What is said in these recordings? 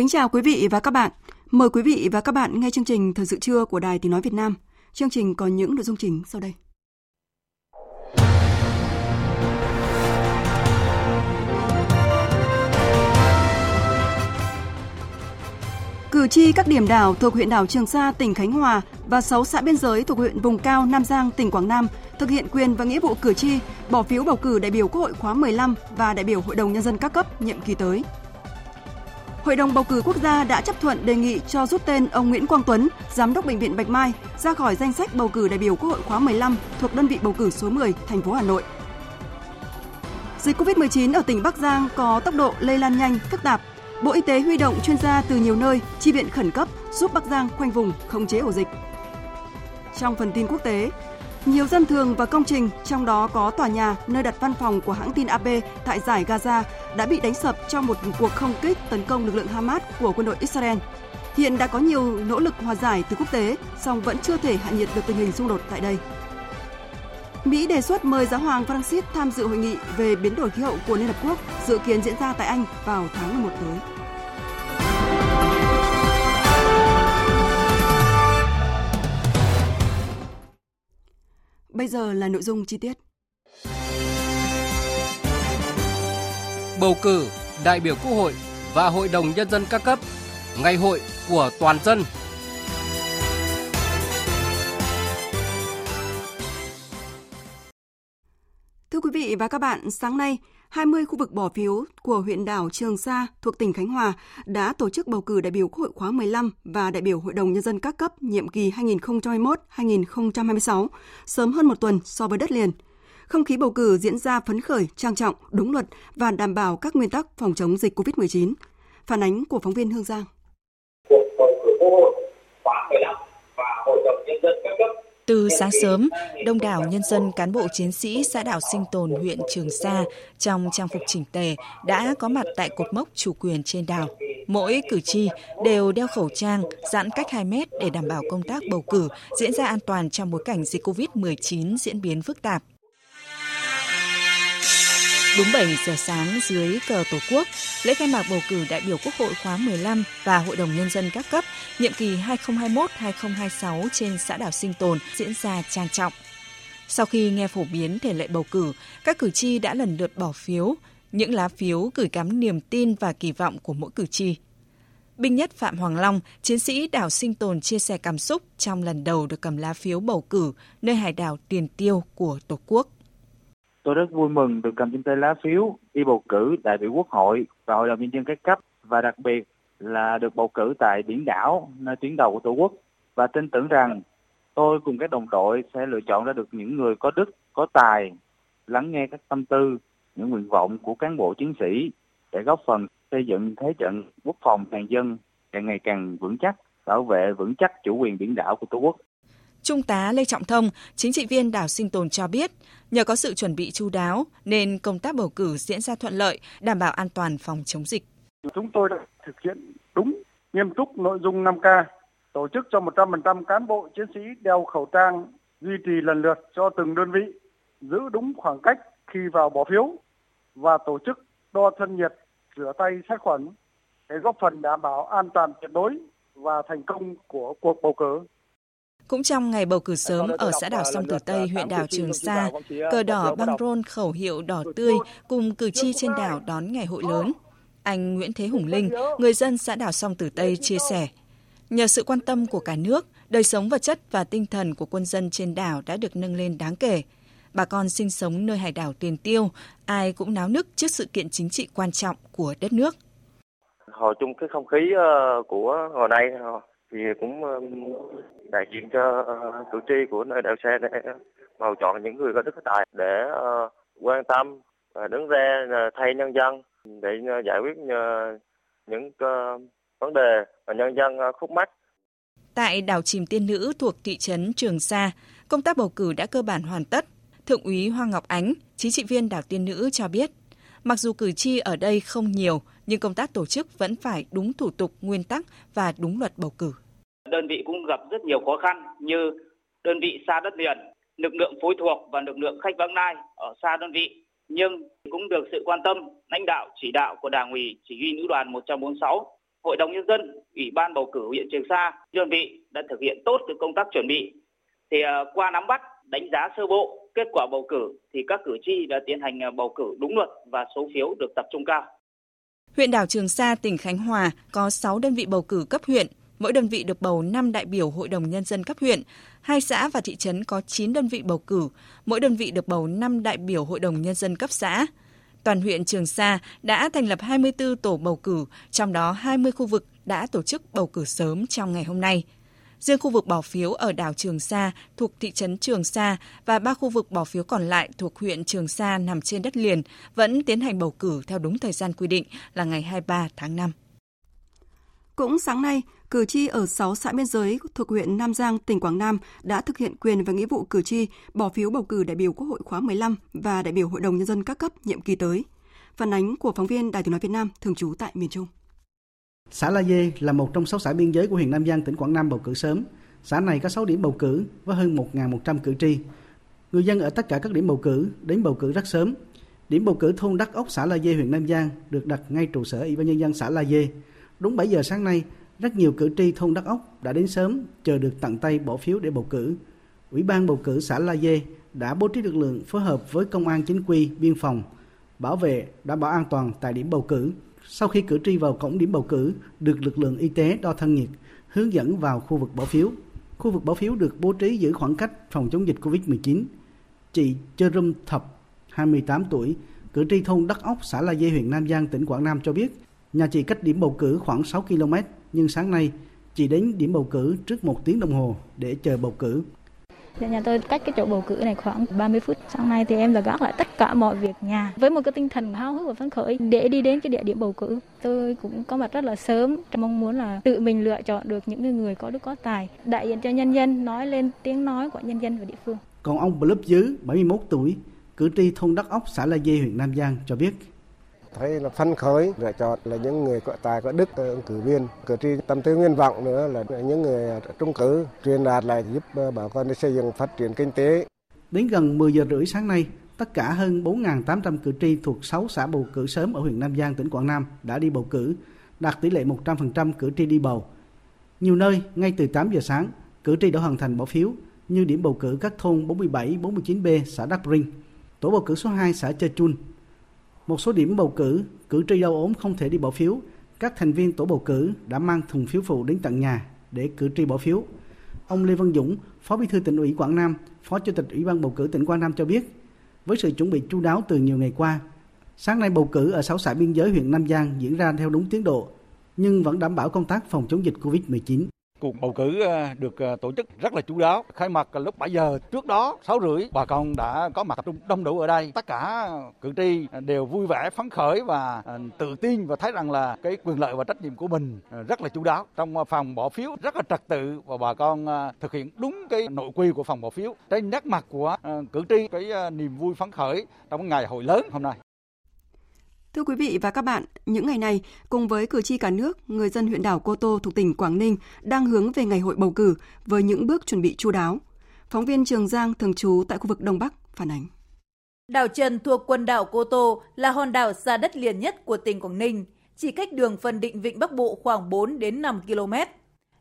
Kính chào quý vị và các bạn. Mời quý vị và các bạn nghe chương trình Thời sự trưa của Đài Tiếng Nói Việt Nam. Chương trình có những nội dung chính sau đây. Cử tri các điểm đảo thuộc huyện đảo Trường Sa, tỉnh Khánh Hòa và 6 xã biên giới thuộc huyện vùng cao Nam Giang, tỉnh Quảng Nam thực hiện quyền và nghĩa vụ cử tri, bỏ phiếu bầu cử đại biểu Quốc hội khóa 15 và đại biểu Hội đồng Nhân dân các cấp nhiệm kỳ tới. Hội đồng bầu cử quốc gia đã chấp thuận đề nghị cho rút tên ông Nguyễn Quang Tuấn, giám đốc bệnh viện Bạch Mai ra khỏi danh sách bầu cử đại biểu Quốc hội khóa 15 thuộc đơn vị bầu cử số 10, thành phố Hà Nội. Dịch COVID-19 ở tỉnh Bắc Giang có tốc độ lây lan nhanh, phức tạp. Bộ Y tế huy động chuyên gia từ nhiều nơi chi viện khẩn cấp giúp Bắc Giang khoanh vùng, khống chế ổ dịch. Trong phần tin quốc tế, nhiều dân thường và công trình, trong đó có tòa nhà nơi đặt văn phòng của hãng tin AP tại giải Gaza đã bị đánh sập trong một cuộc không kích tấn công lực lượng Hamas của quân đội Israel. Hiện đã có nhiều nỗ lực hòa giải từ quốc tế, song vẫn chưa thể hạ nhiệt được tình hình xung đột tại đây. Mỹ đề xuất mời giáo hoàng Francis tham dự hội nghị về biến đổi khí hậu của Liên Hợp Quốc dự kiến diễn ra tại Anh vào tháng 11 tới. Bây giờ là nội dung chi tiết. Bầu cử đại biểu Quốc hội và Hội đồng Nhân dân các cấp, ngày hội của toàn dân. Thưa quý vị và các bạn, sáng nay, 20 khu vực bỏ phiếu của huyện đảo Trường Sa thuộc tỉnh Khánh Hòa đã tổ chức bầu cử đại biểu Quốc hội khóa 15 và đại biểu Hội đồng Nhân dân các cấp nhiệm kỳ 2021-2026, sớm hơn một tuần so với đất liền. Không khí bầu cử diễn ra phấn khởi, trang trọng, đúng luật và đảm bảo các nguyên tắc phòng chống dịch COVID-19. Phản ánh của phóng viên Hương Giang. Cuộc bầu Quốc hội khóa 15 và Hội đồng Nhân dân các cấp từ sáng sớm, đông đảo nhân dân cán bộ chiến sĩ xã đảo Sinh Tồn huyện Trường Sa trong trang phục chỉnh tề đã có mặt tại cột mốc chủ quyền trên đảo. Mỗi cử tri đều đeo khẩu trang, giãn cách 2 mét để đảm bảo công tác bầu cử diễn ra an toàn trong bối cảnh dịch COVID-19 diễn biến phức tạp. Đúng 7 giờ sáng dưới cờ Tổ quốc, lễ khai mạc bầu cử đại biểu Quốc hội khóa 15 và Hội đồng Nhân dân các cấp nhiệm kỳ 2021-2026 trên xã đảo Sinh Tồn diễn ra trang trọng. Sau khi nghe phổ biến thể lệ bầu cử, các cử tri đã lần lượt bỏ phiếu, những lá phiếu gửi gắm niềm tin và kỳ vọng của mỗi cử tri. Binh nhất Phạm Hoàng Long, chiến sĩ đảo Sinh Tồn chia sẻ cảm xúc trong lần đầu được cầm lá phiếu bầu cử nơi hải đảo tiền tiêu của Tổ quốc. Tôi rất vui mừng được cầm trên tay lá phiếu đi bầu cử đại biểu Quốc hội và Hội đồng Nhân dân các cấp và đặc biệt là được bầu cử tại biển đảo nơi tuyến đầu của Tổ quốc và tin tưởng rằng tôi cùng các đồng đội sẽ lựa chọn ra được những người có đức, có tài, lắng nghe các tâm tư, những nguyện vọng của cán bộ chiến sĩ để góp phần xây dựng thế trận quốc phòng toàn dân càng ngày càng vững chắc, bảo vệ vững chắc chủ quyền biển đảo của Tổ quốc. Trung tá Lê Trọng Thông, chính trị viên đảo Sinh Tồn cho biết, nhờ có sự chuẩn bị chu đáo nên công tác bầu cử diễn ra thuận lợi, đảm bảo an toàn phòng chống dịch. Chúng tôi đã thực hiện đúng, nghiêm túc nội dung 5K, tổ chức cho 100% cán bộ chiến sĩ đeo khẩu trang, duy trì lần lượt cho từng đơn vị, giữ đúng khoảng cách khi vào bỏ phiếu và tổ chức đo thân nhiệt, rửa tay sát khuẩn để góp phần đảm bảo an toàn tuyệt đối và thành công của cuộc bầu cử. Cũng trong ngày bầu cử sớm ở xã đảo Song Tử Tây, huyện đảo Trường Sa, cờ đỏ băng rôn khẩu hiệu đỏ tươi cùng cử tri trên đảo đón ngày hội lớn. Anh Nguyễn Thế Hùng Linh, người dân xã đảo Song Tử Tây chia sẻ, nhờ sự quan tâm của cả nước, đời sống vật chất và tinh thần của quân dân trên đảo đã được nâng lên đáng kể. bà con sinh sống nơi hải đảo Tiền Tiêu, ai cũng náo nức trước sự kiện chính trị quan trọng của đất nước. Hồi chung cái không khí ờ, của hồi nay thì cũng đại diện cho ờ, cử tri của nơi đảo xe để bầu chọn những người có đức có tài để ờ, quan tâm và đứng ra ờ, thay nhân dân để giải quyết những vấn đề mà nhân dân khúc mắc Tại đảo Chìm Tiên Nữ thuộc thị trấn Trường Sa, công tác bầu cử đã cơ bản hoàn tất. Thượng úy Hoa Ngọc Ánh, chính trị viên đảo Tiên Nữ cho biết, mặc dù cử tri ở đây không nhiều, nhưng công tác tổ chức vẫn phải đúng thủ tục, nguyên tắc và đúng luật bầu cử. Đơn vị cũng gặp rất nhiều khó khăn như đơn vị xa đất liền, lực lượng phối thuộc và lực lượng khách vãng lai ở xa đơn vị, nhưng cũng được sự quan tâm, lãnh đạo, chỉ đạo của Đảng ủy Chỉ huy Nữ đoàn 146 Hội đồng Nhân dân, Ủy ban bầu cử huyện Trường Sa, đơn vị đã thực hiện tốt cái công tác chuẩn bị. Thì ờ, qua nắm bắt, đánh giá sơ bộ kết quả bầu cử thì các cử tri đã tiến hành ờ, bầu cử đúng luật và số phiếu được tập trung cao. Huyện đảo Trường Sa, tỉnh Khánh Hòa có 6 đơn vị bầu cử cấp huyện, mỗi đơn vị được bầu 5 đại biểu Hội đồng Nhân dân cấp huyện. Hai xã và thị trấn có 9 đơn vị bầu cử, mỗi đơn vị được bầu 5 đại biểu Hội đồng Nhân dân cấp xã toàn huyện Trường Sa đã thành lập 24 tổ bầu cử, trong đó 20 khu vực đã tổ chức bầu cử sớm trong ngày hôm nay. Riêng khu vực bỏ phiếu ở đảo Trường Sa thuộc thị trấn Trường Sa và ba khu vực bỏ phiếu còn lại thuộc huyện Trường Sa nằm trên đất liền vẫn tiến hành bầu cử theo đúng thời gian quy định là ngày 23 tháng 5. Cũng sáng nay, cử tri ở 6 xã biên giới thuộc huyện Nam Giang, tỉnh Quảng Nam đã thực hiện quyền và nghĩa vụ cử tri bỏ phiếu bầu cử đại biểu Quốc hội khóa 15 và đại biểu Hội đồng Nhân dân các cấp nhiệm kỳ tới. Phản ánh của phóng viên Đài tiếng nói Việt Nam thường trú tại miền Trung. Xã La Dê là một trong 6 xã biên giới của huyện Nam Giang, tỉnh Quảng Nam bầu cử sớm. Xã này có 6 điểm bầu cử với hơn 1.100 cử tri. Người dân ở tất cả các điểm bầu cử đến bầu cử rất sớm. Điểm bầu cử thôn Đắc Ốc xã La Dê huyện Nam Giang được đặt ngay trụ sở Ủy ban nhân dân xã La Dê. Đúng 7 giờ sáng nay, rất nhiều cử tri thôn Đắc Ốc đã đến sớm chờ được tận tay bỏ phiếu để bầu cử. Ủy ban bầu cử xã La Dê đã bố trí lực lượng phối hợp với công an chính quy, biên phòng, bảo vệ đảm bảo an toàn tại điểm bầu cử. Sau khi cử tri vào cổng điểm bầu cử, được lực lượng y tế đo thân nhiệt, hướng dẫn vào khu vực bỏ phiếu. Khu vực bỏ phiếu được bố trí giữ khoảng cách phòng chống dịch Covid-19. Chị Chơ Thập, 28 tuổi, cử tri thôn Đắc Ốc, xã La Dê, huyện Nam Giang, tỉnh Quảng Nam cho biết, nhà chị cách điểm bầu cử khoảng 6 km nhưng sáng nay chị đến điểm bầu cử trước một tiếng đồng hồ để chờ bầu cử. Nhà tôi cách cái chỗ bầu cử này khoảng 30 phút. Sáng nay thì em đã gác lại tất cả mọi việc nhà với một cái tinh thần háo hức và phấn khởi để đi đến cái địa điểm bầu cử. Tôi cũng có mặt rất là sớm, mong muốn là tự mình lựa chọn được những người có đức có tài, đại diện cho nhân dân, nói lên tiếng nói của nhân dân và địa phương. Còn ông Blub Dứ, 71 tuổi, cử tri thôn Đắc Ốc, xã La Dê, huyện Nam Giang cho biết thấy là phấn khởi lựa chọn là những người có tài có đức ờ, ứng cử viên. Cử tri tâm tư nguyện vọng nữa là những người trung cử truyền đạt lại giúp ờ, bà con để xây dựng phát triển kinh tế. Đến gần 10 giờ rưỡi sáng nay tất cả hơn 4.800 cử tri thuộc 6 xã bầu cử sớm ở huyện Nam Giang, tỉnh Quảng Nam đã đi bầu cử, đạt tỷ lệ 100% cử tri đi bầu. Nhiều nơi, ngay từ 8 giờ sáng, cử tri đã hoàn thành bỏ phiếu, như điểm bầu cử các thôn 47, 49B, xã Đắc Rinh, tổ bầu cử số 2 xã Chơ Chun, một số điểm bầu cử, cử tri đau ốm không thể đi bỏ phiếu. Các thành viên tổ bầu cử đã mang thùng phiếu phụ đến tận nhà để cử tri bỏ phiếu. Ông Lê Văn Dũng, Phó Bí thư tỉnh ủy Quảng Nam, Phó Chủ tịch Ủy ban bầu cử tỉnh Quảng Nam cho biết, với sự chuẩn bị chu đáo từ nhiều ngày qua, sáng nay bầu cử ở 6 xã biên giới huyện Nam Giang diễn ra theo đúng tiến độ, nhưng vẫn đảm bảo công tác phòng chống dịch COVID-19. Cuộc bầu cử ờ, được ờ, tổ chức rất là chú đáo. Khai mạc lúc 7 giờ trước đó 6 rưỡi bà con đã có mặt tập trung đông đủ ở đây. Tất cả cử tri đều vui vẻ, phấn khởi và ờ, tự tin và thấy rằng là cái quyền lợi và trách nhiệm của mình rất là chú đáo. Trong phòng bỏ phiếu rất là trật tự và bà con thực hiện đúng cái nội quy của phòng bỏ phiếu. Trên nét mặt của cử tri cái niềm vui phấn khởi trong ngày hội lớn hôm nay. Thưa quý vị và các bạn, những ngày này, cùng với cử tri cả nước, người dân huyện đảo Cô Tô thuộc tỉnh Quảng Ninh đang hướng về ngày hội bầu cử với những bước chuẩn bị chu đáo. Phóng viên Trường Giang thường trú tại khu vực Đông Bắc phản ánh. Đảo Trần thuộc quần đảo Cô Tô là hòn đảo xa đất liền nhất của tỉnh Quảng Ninh, chỉ cách đường phân định Vịnh Bắc Bộ khoảng 4 đến 5 km.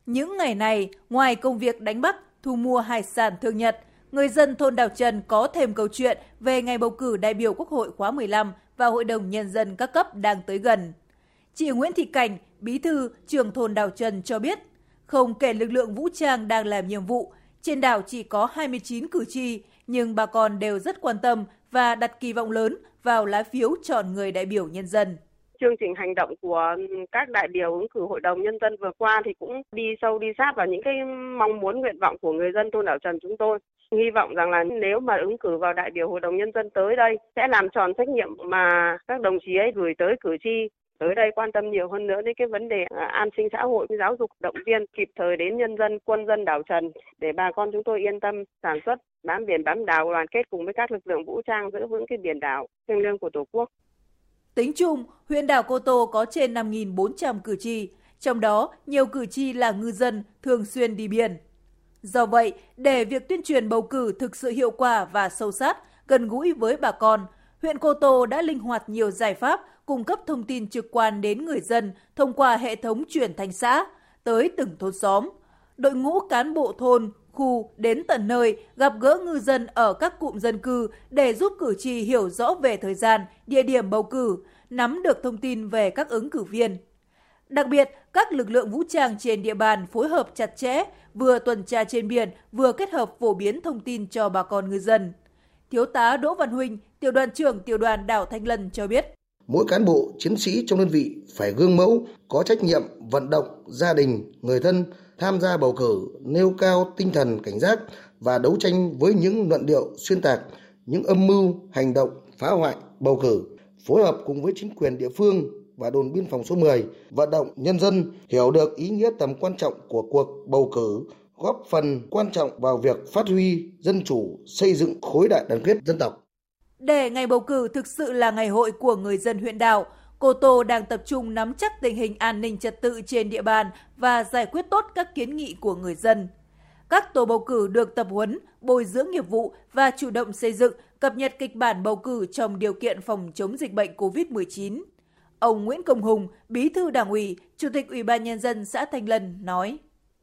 Những ngày này, ngoài công việc đánh bắt, thu mua hải sản thương nhật, người dân thôn Đảo Trần có thêm câu chuyện về ngày bầu cử đại biểu Quốc hội khóa 15 và Hội đồng Nhân dân các cấp đang tới gần. Chị Nguyễn Thị Cảnh, bí thư trưởng thôn Đảo Trần cho biết, không kể lực lượng vũ trang đang làm nhiệm vụ, trên đảo chỉ có 29 cử tri, nhưng bà con đều rất quan tâm và đặt kỳ vọng lớn vào lá phiếu chọn người đại biểu nhân dân chương trình hành động của các đại biểu ứng cử hội đồng nhân dân vừa qua thì cũng đi sâu đi sát vào những cái mong muốn nguyện vọng của người dân thôn đảo Trần chúng tôi. Hy vọng rằng là nếu mà ứng cử vào đại biểu hội đồng nhân dân tới đây sẽ làm tròn trách nhiệm mà các đồng chí ấy gửi tới cử tri tới đây quan tâm nhiều hơn nữa đến cái vấn đề à, an sinh xã hội, giáo dục động viên kịp thời đến nhân dân, quân dân đảo Trần để bà con chúng tôi yên tâm sản xuất, bám biển bám đảo đoàn kết cùng với các lực lượng vũ trang giữ vững cái biển đảo thiêng liêng của Tổ quốc. Tính chung, huyện đảo Cô Tô có trên 5.400 cử tri, trong đó nhiều cử tri là ngư dân thường xuyên đi biển. Do vậy, để việc tuyên truyền bầu cử thực sự hiệu quả và sâu sát, gần gũi với bà con, huyện Cô Tô đã linh hoạt nhiều giải pháp cung cấp thông tin trực quan đến người dân thông qua hệ thống truyền thanh xã tới từng thôn xóm. Đội ngũ cán bộ thôn, khu đến tận nơi gặp gỡ ngư dân ở các cụm dân cư để giúp cử tri hiểu rõ về thời gian, địa điểm bầu cử, nắm được thông tin về các ứng cử viên. Đặc biệt, các lực lượng vũ trang trên địa bàn phối hợp chặt chẽ, vừa tuần tra trên biển, vừa kết hợp phổ biến thông tin cho bà con ngư dân. Thiếu tá Đỗ Văn Huynh, tiểu đoàn trưởng tiểu đoàn đảo Thanh Lân cho biết. Mỗi cán bộ, chiến sĩ trong đơn vị phải gương mẫu, có trách nhiệm vận động gia đình, người thân tham gia bầu cử, nêu cao tinh thần cảnh giác và đấu tranh với những luận điệu xuyên tạc, những âm mưu, hành động phá hoại bầu cử, phối hợp cùng với chính quyền địa phương và đồn biên phòng số 10 vận động nhân dân hiểu được ý nghĩa tầm quan trọng của cuộc bầu cử, góp phần quan trọng vào việc phát huy dân chủ, xây dựng khối đại đoàn kết dân tộc. Để ngày bầu cử thực sự là ngày hội của người dân huyện đảo, Cô Tô đang tập trung nắm chắc tình hình an ninh trật tự trên địa bàn và giải quyết tốt các kiến nghị của người dân. Các tổ bầu cử được tập huấn, bồi dưỡng nghiệp vụ và chủ động xây dựng, cập nhật kịch bản bầu cử trong điều kiện phòng chống dịch bệnh COVID-19. Ông Nguyễn Công Hùng, Bí thư Đảng ủy, Chủ tịch Ủy ban nhân dân xã Thanh Lân nói: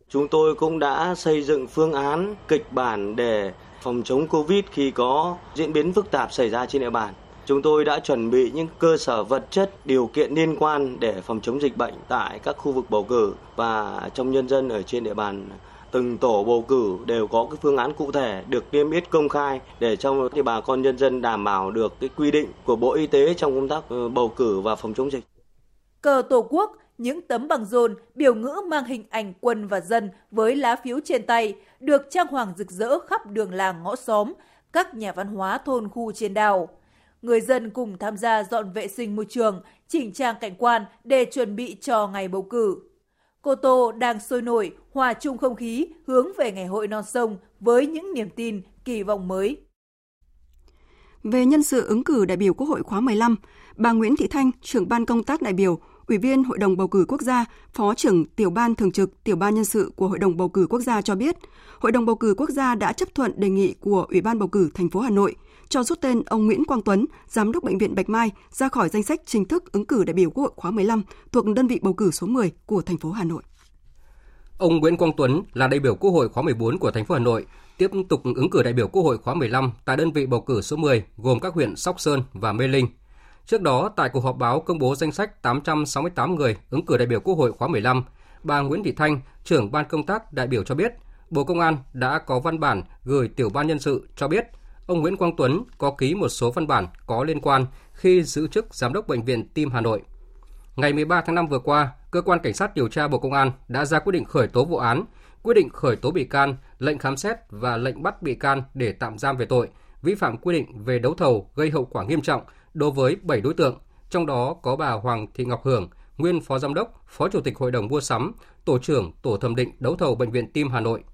Chúng tôi cũng đã xây dựng phương án kịch bản để phòng chống Covid khi có diễn biến phức tạp xảy ra trên địa bàn. Chúng tôi đã chuẩn bị những cơ sở vật chất, điều kiện liên quan để phòng chống dịch bệnh tại các khu vực bầu cử và trong nhân dân ở trên địa bàn từng tổ bầu cử đều có cái phương án cụ thể được niêm yết công khai để cho bà con nhân dân đảm bảo được cái quy định của Bộ Y tế trong công tác ờ, bầu cử và phòng chống dịch. Cờ Tổ quốc, những tấm bằng rôn, biểu ngữ mang hình ảnh quân và dân với lá phiếu trên tay được trang hoàng rực rỡ khắp đường làng ngõ xóm, các nhà văn hóa thôn khu trên đảo người dân cùng tham gia dọn vệ sinh môi trường, chỉnh trang cảnh quan để chuẩn bị cho ngày bầu cử. Cô Tô đang sôi nổi, hòa chung không khí hướng về ngày hội non sông với những niềm tin, kỳ vọng mới. Về nhân sự ứng cử đại biểu Quốc hội khóa 15, bà Nguyễn Thị Thanh, trưởng ban công tác đại biểu, Ủy viên Hội đồng bầu cử quốc gia, Phó trưởng tiểu ban thường trực tiểu ban nhân sự của Hội đồng bầu cử quốc gia cho biết, Hội đồng bầu cử quốc gia đã chấp thuận đề nghị của Ủy ban bầu cử thành phố Hà Nội cho rút tên ông Nguyễn Quang Tuấn, giám đốc bệnh viện Bạch Mai ra khỏi danh sách chính thức ứng cử đại biểu Quốc hội khóa 15 thuộc đơn vị bầu cử số 10 của thành phố Hà Nội. Ông Nguyễn Quang Tuấn là đại biểu Quốc hội khóa 14 của thành phố Hà Nội, tiếp tục ứng cử đại biểu Quốc hội khóa 15 tại đơn vị bầu cử số 10 gồm các huyện Sóc Sơn và Mê Linh. Trước đó, tại cuộc họp báo công bố danh sách 868 người ứng cử đại biểu Quốc hội khóa 15, bà Nguyễn Thị Thanh, trưởng ban công tác đại biểu cho biết, Bộ Công an đã có văn bản gửi tiểu ban nhân sự cho biết ông Nguyễn Quang Tuấn có ký một số văn bản có liên quan khi giữ chức Giám đốc Bệnh viện Tim Hà Nội. Ngày 13 tháng 5 vừa qua, Cơ quan Cảnh sát điều tra Bộ Công an đã ra quyết định khởi tố vụ án, quyết định khởi tố bị can, lệnh khám xét và lệnh bắt bị can để tạm giam về tội vi phạm quy định về đấu thầu gây hậu quả nghiêm trọng đối với 7 đối tượng, trong đó có bà Hoàng Thị Ngọc Hưởng, nguyên Phó Giám đốc, Phó Chủ tịch Hội đồng Mua sắm, Tổ trưởng Tổ thẩm định đấu thầu Bệnh viện Tim Hà Nội.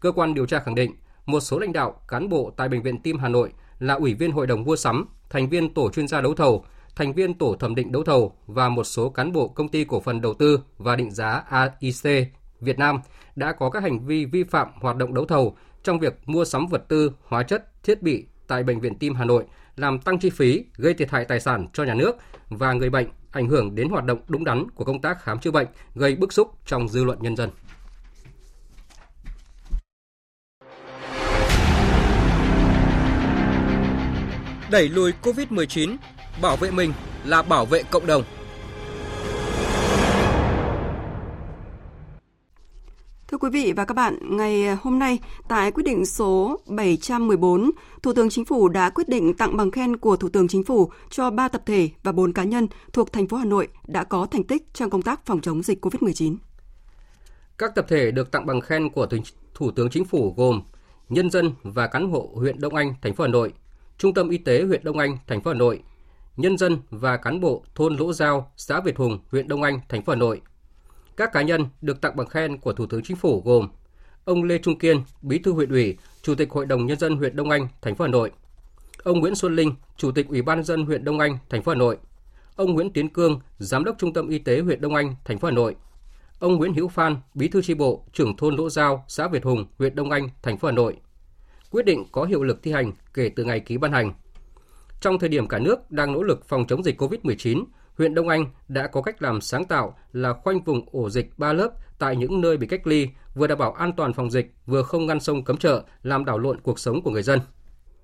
Cơ quan điều tra khẳng định một số lãnh đạo, cán bộ tại Bệnh viện Tim Hà Nội là ủy viên hội đồng mua sắm, thành viên tổ chuyên gia đấu thầu, thành viên tổ thẩm định đấu thầu và một số cán bộ công ty cổ phần đầu tư và định giá AIC Việt Nam đã có các hành vi vi phạm hoạt động đấu thầu trong việc mua sắm vật tư, hóa chất, thiết bị tại Bệnh viện Tim Hà Nội, làm tăng chi phí, gây thiệt hại tài sản cho nhà nước và người bệnh, ảnh hưởng đến hoạt động đúng đắn của công tác khám chữa bệnh, gây bức xúc trong dư luận nhân dân. Đẩy lùi COVID-19, bảo vệ mình là bảo vệ cộng đồng. Thưa quý vị và các bạn, ngày hôm nay tại quyết định số 714, Thủ tướng Chính phủ đã quyết định tặng bằng khen của Thủ tướng Chính phủ cho 3 tập thể và 4 cá nhân thuộc thành phố Hà Nội đã có thành tích trong công tác phòng chống dịch COVID-19. Các tập thể được tặng bằng khen của Thủ tướng Chính phủ gồm nhân dân và cán bộ huyện Đông Anh, thành phố Hà Nội, Trung tâm Y tế huyện Đông Anh, thành phố Hà Nội, nhân dân và cán bộ thôn Lỗ Giao, xã Việt Hùng, huyện Đông Anh, thành phố Hà Nội. Các cá nhân được tặng bằng khen của Thủ tướng Chính phủ gồm ông Lê Trung Kiên, Bí thư huyện ủy, Chủ tịch Hội đồng nhân dân huyện Đông Anh, thành phố Hà Nội. Ông Nguyễn Xuân Linh, Chủ tịch Ủy ban nhân dân huyện Đông Anh, thành phố Hà Nội. Ông Nguyễn Tiến Cương, Giám đốc Trung tâm Y tế huyện Đông Anh, thành phố Hà Nội. Ông Nguyễn Hữu Phan, Bí thư tri bộ, trưởng thôn Lỗ Giao, xã Việt Hùng, huyện Đông Anh, thành phố Hà Nội. Quyết định có hiệu lực thi hành kể từ ngày ký ban hành. Trong thời điểm cả nước đang nỗ lực phòng chống dịch COVID-19, huyện Đông Anh đã có cách làm sáng tạo là khoanh vùng ổ dịch ba lớp tại những nơi bị cách ly, vừa đảm bảo an toàn phòng dịch, vừa không ngăn sông cấm chợ, làm đảo lộn cuộc sống của người dân.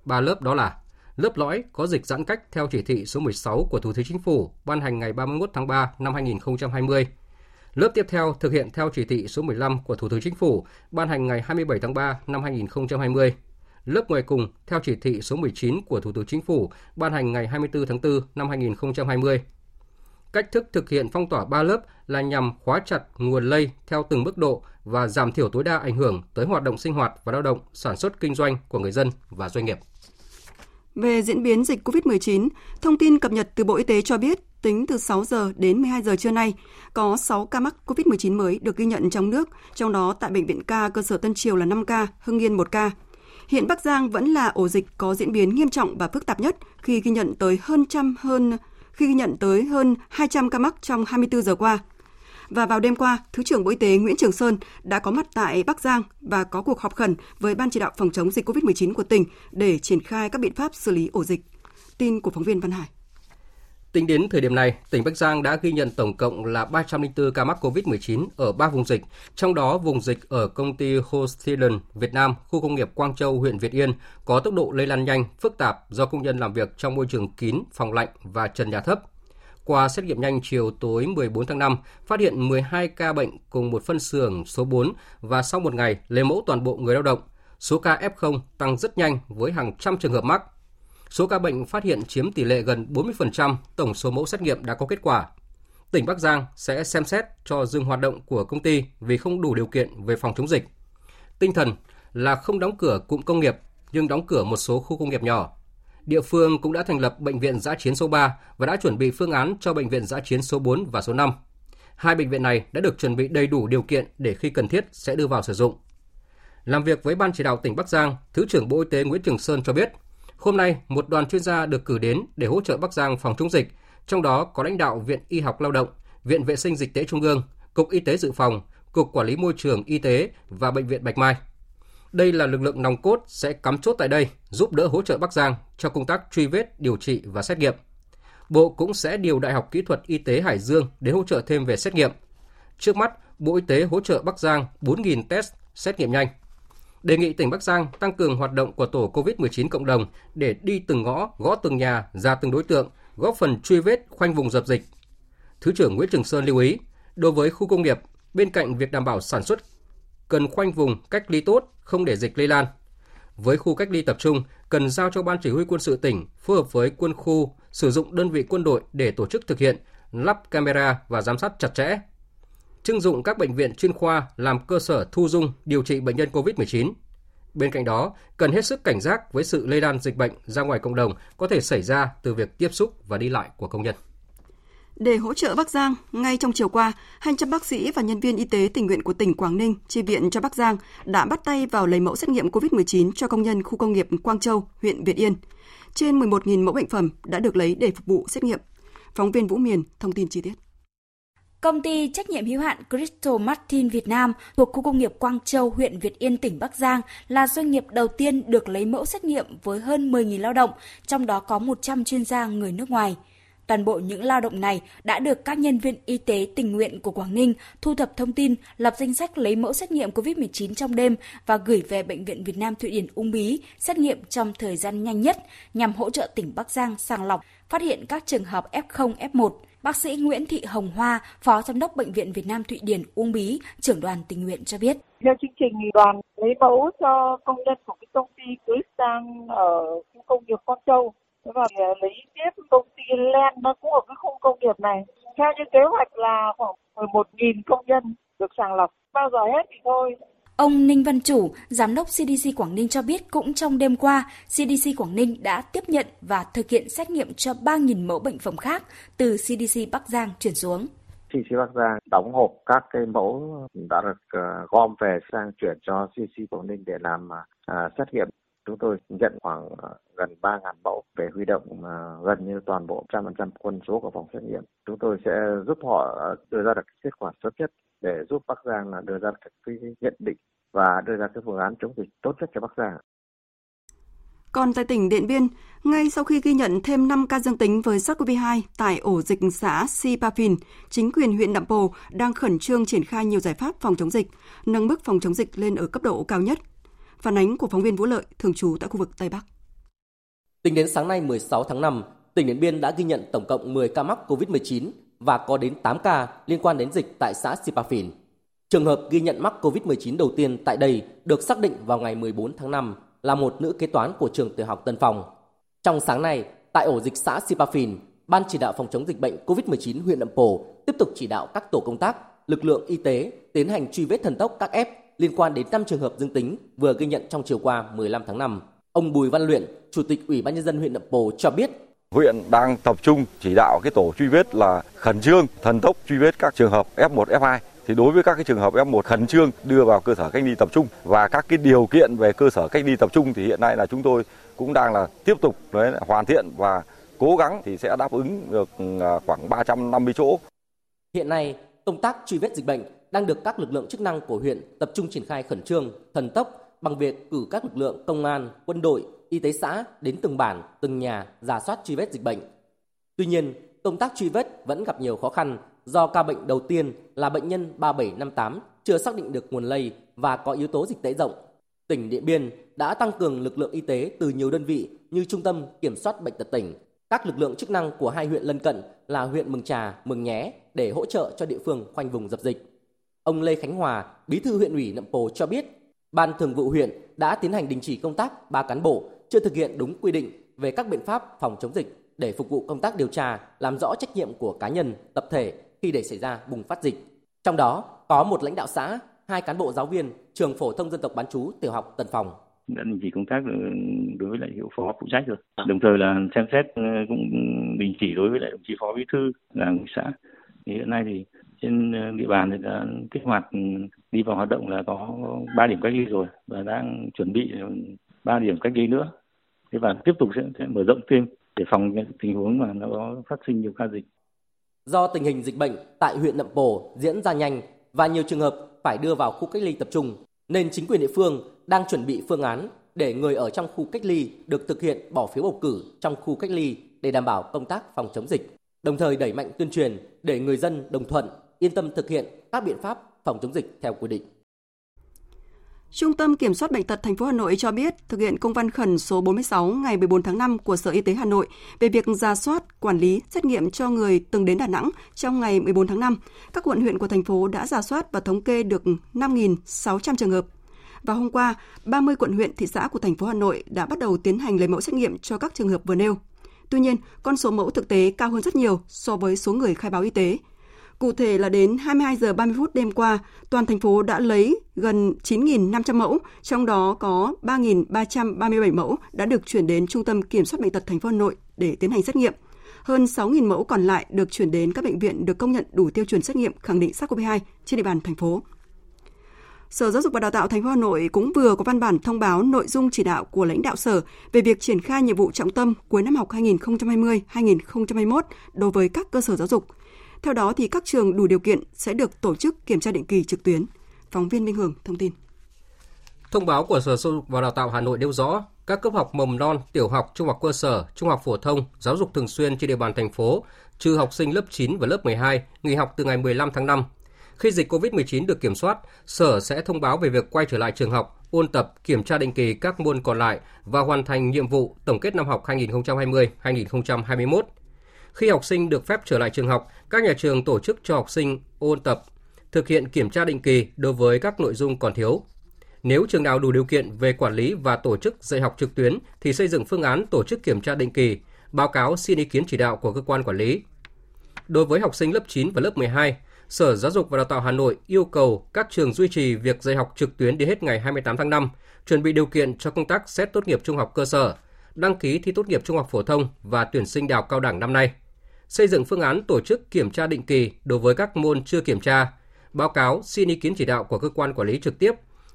Ba lớp đó là lớp lõi có dịch giãn cách theo chỉ thị số 16 của Thủ tướng Chính phủ ban hành ngày 31 tháng 3 năm 2020. Lớp tiếp theo thực hiện theo chỉ thị số 15 của Thủ tướng Chính phủ ban hành ngày 27 tháng 3 năm 2020 lớp ngoài cùng theo chỉ thị số 19 của Thủ tướng Chính phủ ban hành ngày 24 tháng 4 năm 2020. Cách thức thực hiện phong tỏa 3 lớp là nhằm khóa chặt nguồn lây theo từng mức độ và giảm thiểu tối đa ảnh hưởng tới hoạt động sinh hoạt và lao động, sản xuất kinh doanh của người dân và doanh nghiệp. Về diễn biến dịch COVID-19, thông tin cập nhật từ Bộ Y tế cho biết tính từ 6 giờ đến 12 giờ trưa nay, có 6 ca mắc COVID-19 mới được ghi nhận trong nước, trong đó tại Bệnh viện ca cơ sở Tân Triều là 5 ca, Hưng Yên 1 ca. Hiện Bắc Giang vẫn là ổ dịch có diễn biến nghiêm trọng và phức tạp nhất khi ghi nhận tới hơn trăm hơn khi ghi nhận tới hơn 200 ca mắc trong 24 giờ qua. Và vào đêm qua, Thứ trưởng Bộ Y tế Nguyễn Trường Sơn đã có mặt tại Bắc Giang và có cuộc họp khẩn với Ban chỉ đạo phòng chống dịch COVID-19 của tỉnh để triển khai các biện pháp xử lý ổ dịch. Tin của phóng viên Văn Hải. Tính đến thời điểm này, tỉnh Bắc Giang đã ghi nhận tổng cộng là 304 ca mắc COVID-19 ở 3 vùng dịch, trong đó vùng dịch ở công ty Hostilen Việt Nam, khu công nghiệp Quang Châu, huyện Việt Yên có tốc độ lây lan nhanh, phức tạp do công nhân làm việc trong môi trường kín, phòng lạnh và trần nhà thấp. Qua xét nghiệm nhanh chiều tối 14 tháng 5, phát hiện 12 ca bệnh cùng một phân xưởng số 4 và sau một ngày lấy mẫu toàn bộ người lao động. Số ca F0 tăng rất nhanh với hàng trăm trường hợp mắc. Số ca bệnh phát hiện chiếm tỷ lệ gần 40% tổng số mẫu xét nghiệm đã có kết quả. Tỉnh Bắc Giang sẽ xem xét cho dừng hoạt động của công ty vì không đủ điều kiện về phòng chống dịch. Tinh thần là không đóng cửa cụm công nghiệp nhưng đóng cửa một số khu công nghiệp nhỏ. Địa phương cũng đã thành lập bệnh viện giã chiến số 3 và đã chuẩn bị phương án cho bệnh viện giã chiến số 4 và số 5. Hai bệnh viện này đã được chuẩn bị đầy đủ điều kiện để khi cần thiết sẽ đưa vào sử dụng. Làm việc với Ban chỉ đạo tỉnh Bắc Giang, Thứ trưởng Bộ Y tế Nguyễn Trường Sơn cho biết, Hôm nay, một đoàn chuyên gia được cử đến để hỗ trợ Bắc Giang phòng chống dịch, trong đó có lãnh đạo Viện Y học Lao động, Viện Vệ sinh Dịch tễ Trung ương, Cục Y tế Dự phòng, Cục Quản lý Môi trường Y tế và Bệnh viện Bạch Mai. Đây là lực lượng nòng cốt sẽ cắm chốt tại đây, giúp đỡ hỗ trợ Bắc Giang cho công tác truy vết, điều trị và xét nghiệm. Bộ cũng sẽ điều Đại học Kỹ thuật Y tế Hải Dương để hỗ trợ thêm về xét nghiệm. Trước mắt, Bộ Y tế hỗ trợ Bắc Giang 4.000 test xét nghiệm nhanh đề nghị tỉnh Bắc Giang tăng cường hoạt động của tổ COVID-19 cộng đồng để đi từng ngõ, gõ từng nhà, ra từng đối tượng, góp phần truy vết khoanh vùng dập dịch. Thứ trưởng Nguyễn Trường Sơn lưu ý, đối với khu công nghiệp, bên cạnh việc đảm bảo sản xuất, cần khoanh vùng cách ly tốt, không để dịch lây lan. Với khu cách ly tập trung, cần giao cho Ban Chỉ huy quân sự tỉnh phối hợp với quân khu sử dụng đơn vị quân đội để tổ chức thực hiện, lắp camera và giám sát chặt chẽ, trưng dụng các bệnh viện chuyên khoa làm cơ sở thu dung điều trị bệnh nhân COVID-19. Bên cạnh đó, cần hết sức cảnh giác với sự lây lan dịch bệnh ra ngoài cộng đồng có thể xảy ra từ việc tiếp xúc và đi lại của công nhân. Để hỗ trợ Bắc Giang, ngay trong chiều qua, hàng trăm bác sĩ và nhân viên y tế tình nguyện của tỉnh Quảng Ninh chi viện cho Bắc Giang đã bắt tay vào lấy mẫu xét nghiệm COVID-19 cho công nhân khu công nghiệp Quang Châu, huyện Việt Yên. Trên 11.000 mẫu bệnh phẩm đã được lấy để phục vụ xét nghiệm. Phóng viên Vũ Miền thông tin chi tiết. Công ty trách nhiệm hữu hạn Crystal Martin Việt Nam thuộc khu công nghiệp Quang Châu, huyện Việt Yên, tỉnh Bắc Giang là doanh nghiệp đầu tiên được lấy mẫu xét nghiệm với hơn 10.000 lao động, trong đó có 100 chuyên gia người nước ngoài. Toàn bộ những lao động này đã được các nhân viên y tế tình nguyện của Quảng Ninh thu thập thông tin, lập danh sách lấy mẫu xét nghiệm COVID-19 trong đêm và gửi về Bệnh viện Việt Nam Thụy Điển Ung Bí xét nghiệm trong thời gian nhanh nhất nhằm hỗ trợ tỉnh Bắc Giang sàng lọc, phát hiện các trường hợp F0, F1. Bác sĩ Nguyễn Thị Hồng Hoa, Phó Giám đốc Bệnh viện Việt Nam Thụy Điển Uông Bí, trưởng đoàn tình nguyện cho biết. Theo chương trình thì đoàn lấy mẫu cho công nhân của cái công ty Cristan ở khu công nghiệp Quang Châu và lấy tiếp công ty Len nó cũng ở cái khu công nghiệp này. Theo như kế hoạch là khoảng 11.000 công nhân được sàng lọc. Bao giờ hết thì thôi. Ông Ninh Văn Chủ, Giám đốc CDC Quảng Ninh cho biết cũng trong đêm qua, CDC Quảng Ninh đã tiếp nhận và thực hiện xét nghiệm cho 3.000 mẫu bệnh phẩm khác từ CDC Bắc Giang chuyển xuống. CDC Bắc Giang đóng hộp các cái mẫu đã được ờ, gom về sang chuyển cho CDC Quảng Ninh để làm ờ, à, xét nghiệm. Chúng tôi nhận khoảng ờ, gần 3.000 mẫu để huy động gần như toàn bộ 100% quân số của phòng xét nghiệm. Chúng tôi sẽ giúp họ đưa ra được kết quả sớm nhất để giúp Bắc Giang là đưa ra cái nhận định và đưa ra cái phương án chống dịch tốt nhất cho Bắc Giang. Còn tại tỉnh Điện Biên, ngay sau khi ghi nhận thêm 5 ca dương tính với SARS-CoV-2 tại ổ dịch xã Sipafin, chính quyền huyện Nậm Pồ đang khẩn trương triển khai nhiều giải pháp phòng chống dịch, nâng mức phòng chống dịch lên ở cấp độ cao nhất. Phản ánh của phóng viên Vũ Lợi, thường trú tại khu vực Tây Bắc. Tính đến sáng nay 16 tháng 5, tỉnh Điện Biên đã ghi nhận tổng cộng 10 ca mắc COVID-19 và có đến 8 ca liên quan đến dịch tại xã Sipafin. Trường hợp ghi nhận mắc COVID-19 đầu tiên tại đây được xác định vào ngày 14 tháng 5 là một nữ kế toán của trường tiểu học Tân Phong. Trong sáng nay, tại ổ dịch xã Sipafin, Ban chỉ đạo phòng chống dịch bệnh COVID-19 huyện Nậm Pồ tiếp tục chỉ đạo các tổ công tác, lực lượng y tế tiến hành truy vết thần tốc các F liên quan đến 5 trường hợp dương tính vừa ghi nhận trong chiều qua 15 tháng 5. Ông Bùi Văn Luyện, Chủ tịch Ủy ban nhân dân huyện Nậm Pồ cho biết huyện đang tập trung chỉ đạo cái tổ truy vết là khẩn trương thần tốc truy vết các trường hợp F1, F2 thì đối với các cái trường hợp F1 khẩn trương đưa vào cơ sở cách ly tập trung và các cái điều kiện về cơ sở cách ly tập trung thì hiện nay là chúng tôi cũng đang là tiếp tục đấy hoàn thiện và cố gắng thì sẽ đáp ứng được à, khoảng 350 chỗ. Hiện nay, công tác truy vết dịch bệnh đang được các lực lượng chức năng của huyện tập trung triển khai khẩn trương, thần tốc bằng việc cử các lực lượng công an, quân đội, y tế xã đến từng bản, từng nhà giả soát truy vết dịch bệnh. Tuy nhiên, công tác truy vết vẫn gặp nhiều khó khăn do ca bệnh đầu tiên là bệnh nhân 3758 chưa xác định được nguồn lây và có yếu tố dịch tễ rộng. Tỉnh Điện Biên đã tăng cường lực lượng y tế từ nhiều đơn vị như Trung tâm Kiểm soát Bệnh tật tỉnh, các lực lượng chức năng của hai huyện lân cận là huyện Mường Trà, Mường Nhé để hỗ trợ cho địa phương khoanh vùng dập dịch. Ông Lê Khánh Hòa, bí thư huyện ủy Nậm Pồ cho biết, Ban Thường vụ huyện đã tiến hành đình chỉ công tác ba cán bộ chưa thực hiện đúng quy định về các biện pháp phòng chống dịch để phục vụ công tác điều tra, làm rõ trách nhiệm của cá nhân, tập thể khi để xảy ra bùng phát dịch. Trong đó có một lãnh đạo xã, hai cán bộ giáo viên trường phổ thông dân tộc bán chú tiểu học Tân Phòng. Đã đình chỉ công tác đối với lại hiệu phó phụ trách rồi. Đồng thời là xem xét ờ, cũng đình chỉ đối với lại đồng chí phó bí thư là xã. Thì hiện nay thì trên ờ, địa bàn thì đã kích hoạt ừ, đi vào hoạt động là có 3 điểm cách ly rồi và đang chuẩn bị ừ, ba điểm cách ly nữa. Thế và tiếp tục sẽ, sẽ mở rộng thêm để phòng những tình huống mà nó có phát sinh nhiều ca dịch. Do tình hình dịch bệnh tại huyện Nậm Pồ diễn ra nhanh và nhiều trường hợp phải đưa vào khu cách ly tập trung, nên chính quyền địa phương đang chuẩn bị phương án để người ở trong khu cách ly được thực hiện bỏ phiếu bầu cử trong khu cách ly để đảm bảo công tác phòng chống dịch, đồng thời đẩy mạnh tuyên truyền để người dân đồng thuận, yên tâm thực hiện các biện pháp phòng chống dịch theo quy định. Trung tâm Kiểm soát bệnh tật thành phố Hà Nội cho biết thực hiện công văn khẩn số 46 ngày 14 tháng 5 của Sở Y tế Hà Nội về việc ra soát, quản lý, xét nghiệm cho người từng đến Đà Nẵng trong ngày 14 tháng 5. Các quận huyện của thành phố đã ra soát và thống kê được 5.600 trường hợp. Và hôm qua, 30 quận huyện, thị xã của thành phố Hà Nội đã bắt đầu tiến hành lấy mẫu xét nghiệm cho các trường hợp vừa nêu. Tuy nhiên, con số mẫu thực tế cao hơn rất nhiều so với số người khai báo y tế – Cụ thể là đến 22 giờ 30 phút đêm qua, toàn thành phố đã lấy gần 9.500 mẫu, trong đó có 3.337 mẫu đã được chuyển đến Trung tâm Kiểm soát Bệnh tật thành phố Hà Nội để tiến hành xét nghiệm. Hơn 6.000 mẫu còn lại được chuyển đến các bệnh viện được công nhận đủ tiêu chuẩn xét nghiệm khẳng định SARS-CoV-2 trên địa bàn thành phố. Sở Giáo dục và Đào tạo thành phố Hà Nội cũng vừa có văn bản thông báo nội dung chỉ đạo của lãnh đạo sở về việc triển khai nhiệm vụ trọng tâm cuối năm học 2020-2021 đối với các cơ sở giáo dục – theo đó thì các trường đủ điều kiện sẽ được tổ chức kiểm tra định kỳ trực tuyến. Phóng viên Minh Hường thông tin. Thông báo của Sở Giáo dục và Đào tạo Hà Nội nêu rõ, các cấp học mầm non, tiểu học, trung học cơ sở, trung học phổ thông, giáo dục thường xuyên trên địa bàn thành phố, trừ học sinh lớp 9 và lớp 12, nghỉ học từ ngày 15 tháng 5. Khi dịch COVID-19 được kiểm soát, Sở sẽ thông báo về việc quay trở lại trường học, ôn tập, kiểm tra định kỳ các môn còn lại và hoàn thành nhiệm vụ tổng kết năm học 2020-2021 khi học sinh được phép trở lại trường học, các nhà trường tổ chức cho học sinh ôn tập, thực hiện kiểm tra định kỳ đối với các nội dung còn thiếu. Nếu trường nào đủ điều kiện về quản lý và tổ chức dạy học trực tuyến thì xây dựng phương án tổ chức kiểm tra định kỳ, báo cáo xin ý kiến chỉ đạo của cơ quan quản lý. Đối với học sinh lớp 9 và lớp 12, Sở Giáo dục và Đào tạo Hà Nội yêu cầu các trường duy trì việc dạy học trực tuyến đến hết ngày 28 tháng 5, chuẩn bị điều kiện cho công tác xét tốt nghiệp trung học cơ sở, đăng ký thi tốt nghiệp trung học phổ thông và tuyển sinh đại học cao đẳng năm nay. Xây dựng phương án tổ chức kiểm tra định kỳ đối với các môn chưa kiểm tra, báo cáo xin ý kiến chỉ đạo của cơ quan quản lý trực tiếp,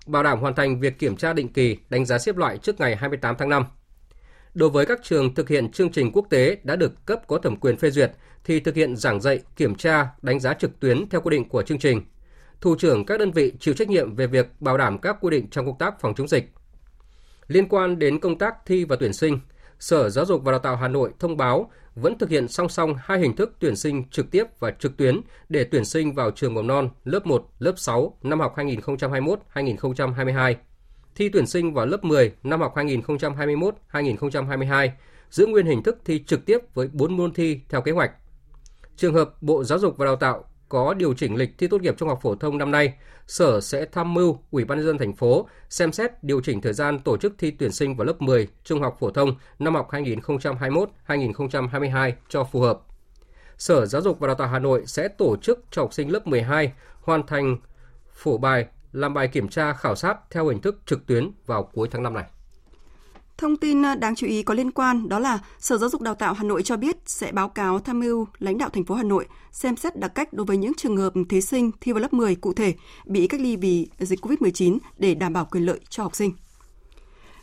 bảo đảm hoàn thành việc kiểm tra định kỳ, đánh giá xếp loại trước ngày 28 tháng 5. Đối với các trường thực hiện chương trình quốc tế đã được cấp có thẩm quyền phê duyệt thì thực hiện giảng dạy, kiểm tra, đánh giá trực tuyến theo quy định của chương trình. Thủ trưởng các đơn vị chịu trách nhiệm về việc bảo đảm các quy định trong công tác phòng chống dịch. Liên quan đến công tác thi và tuyển sinh, Sở Giáo dục và Đào tạo Hà Nội thông báo vẫn thực hiện song song hai hình thức tuyển sinh trực tiếp và trực tuyến để tuyển sinh vào trường mầm non lớp 1, lớp 6 năm học 2021-2022 thi tuyển sinh vào lớp 10 năm học 2021-2022 giữ nguyên hình thức thi trực tiếp với 4 môn thi theo kế hoạch. Trường hợp Bộ Giáo dục và Đào tạo có điều chỉnh lịch thi tốt nghiệp trung học phổ thông năm nay, Sở sẽ tham mưu Ủy ban nhân dân thành phố xem xét điều chỉnh thời gian tổ chức thi tuyển sinh vào lớp 10 trung học phổ thông năm học 2021-2022 cho phù hợp. Sở Giáo dục và Đào tạo Hà Nội sẽ tổ chức cho học sinh lớp 12 hoàn thành phổ bài làm bài kiểm tra khảo sát theo hình thức trực tuyến vào cuối tháng 5 này. Thông tin ờ, đáng chú ý có liên quan đó là Sở Giáo dục Đào tạo Hà Nội cho biết sẽ báo cáo tham mưu lãnh đạo thành phố Hà Nội xem xét đặc cách đối với những trường hợp thí sinh thi vào lớp 10 cụ thể bị cách ly vì dịch COVID-19 để đảm bảo quyền lợi cho học sinh.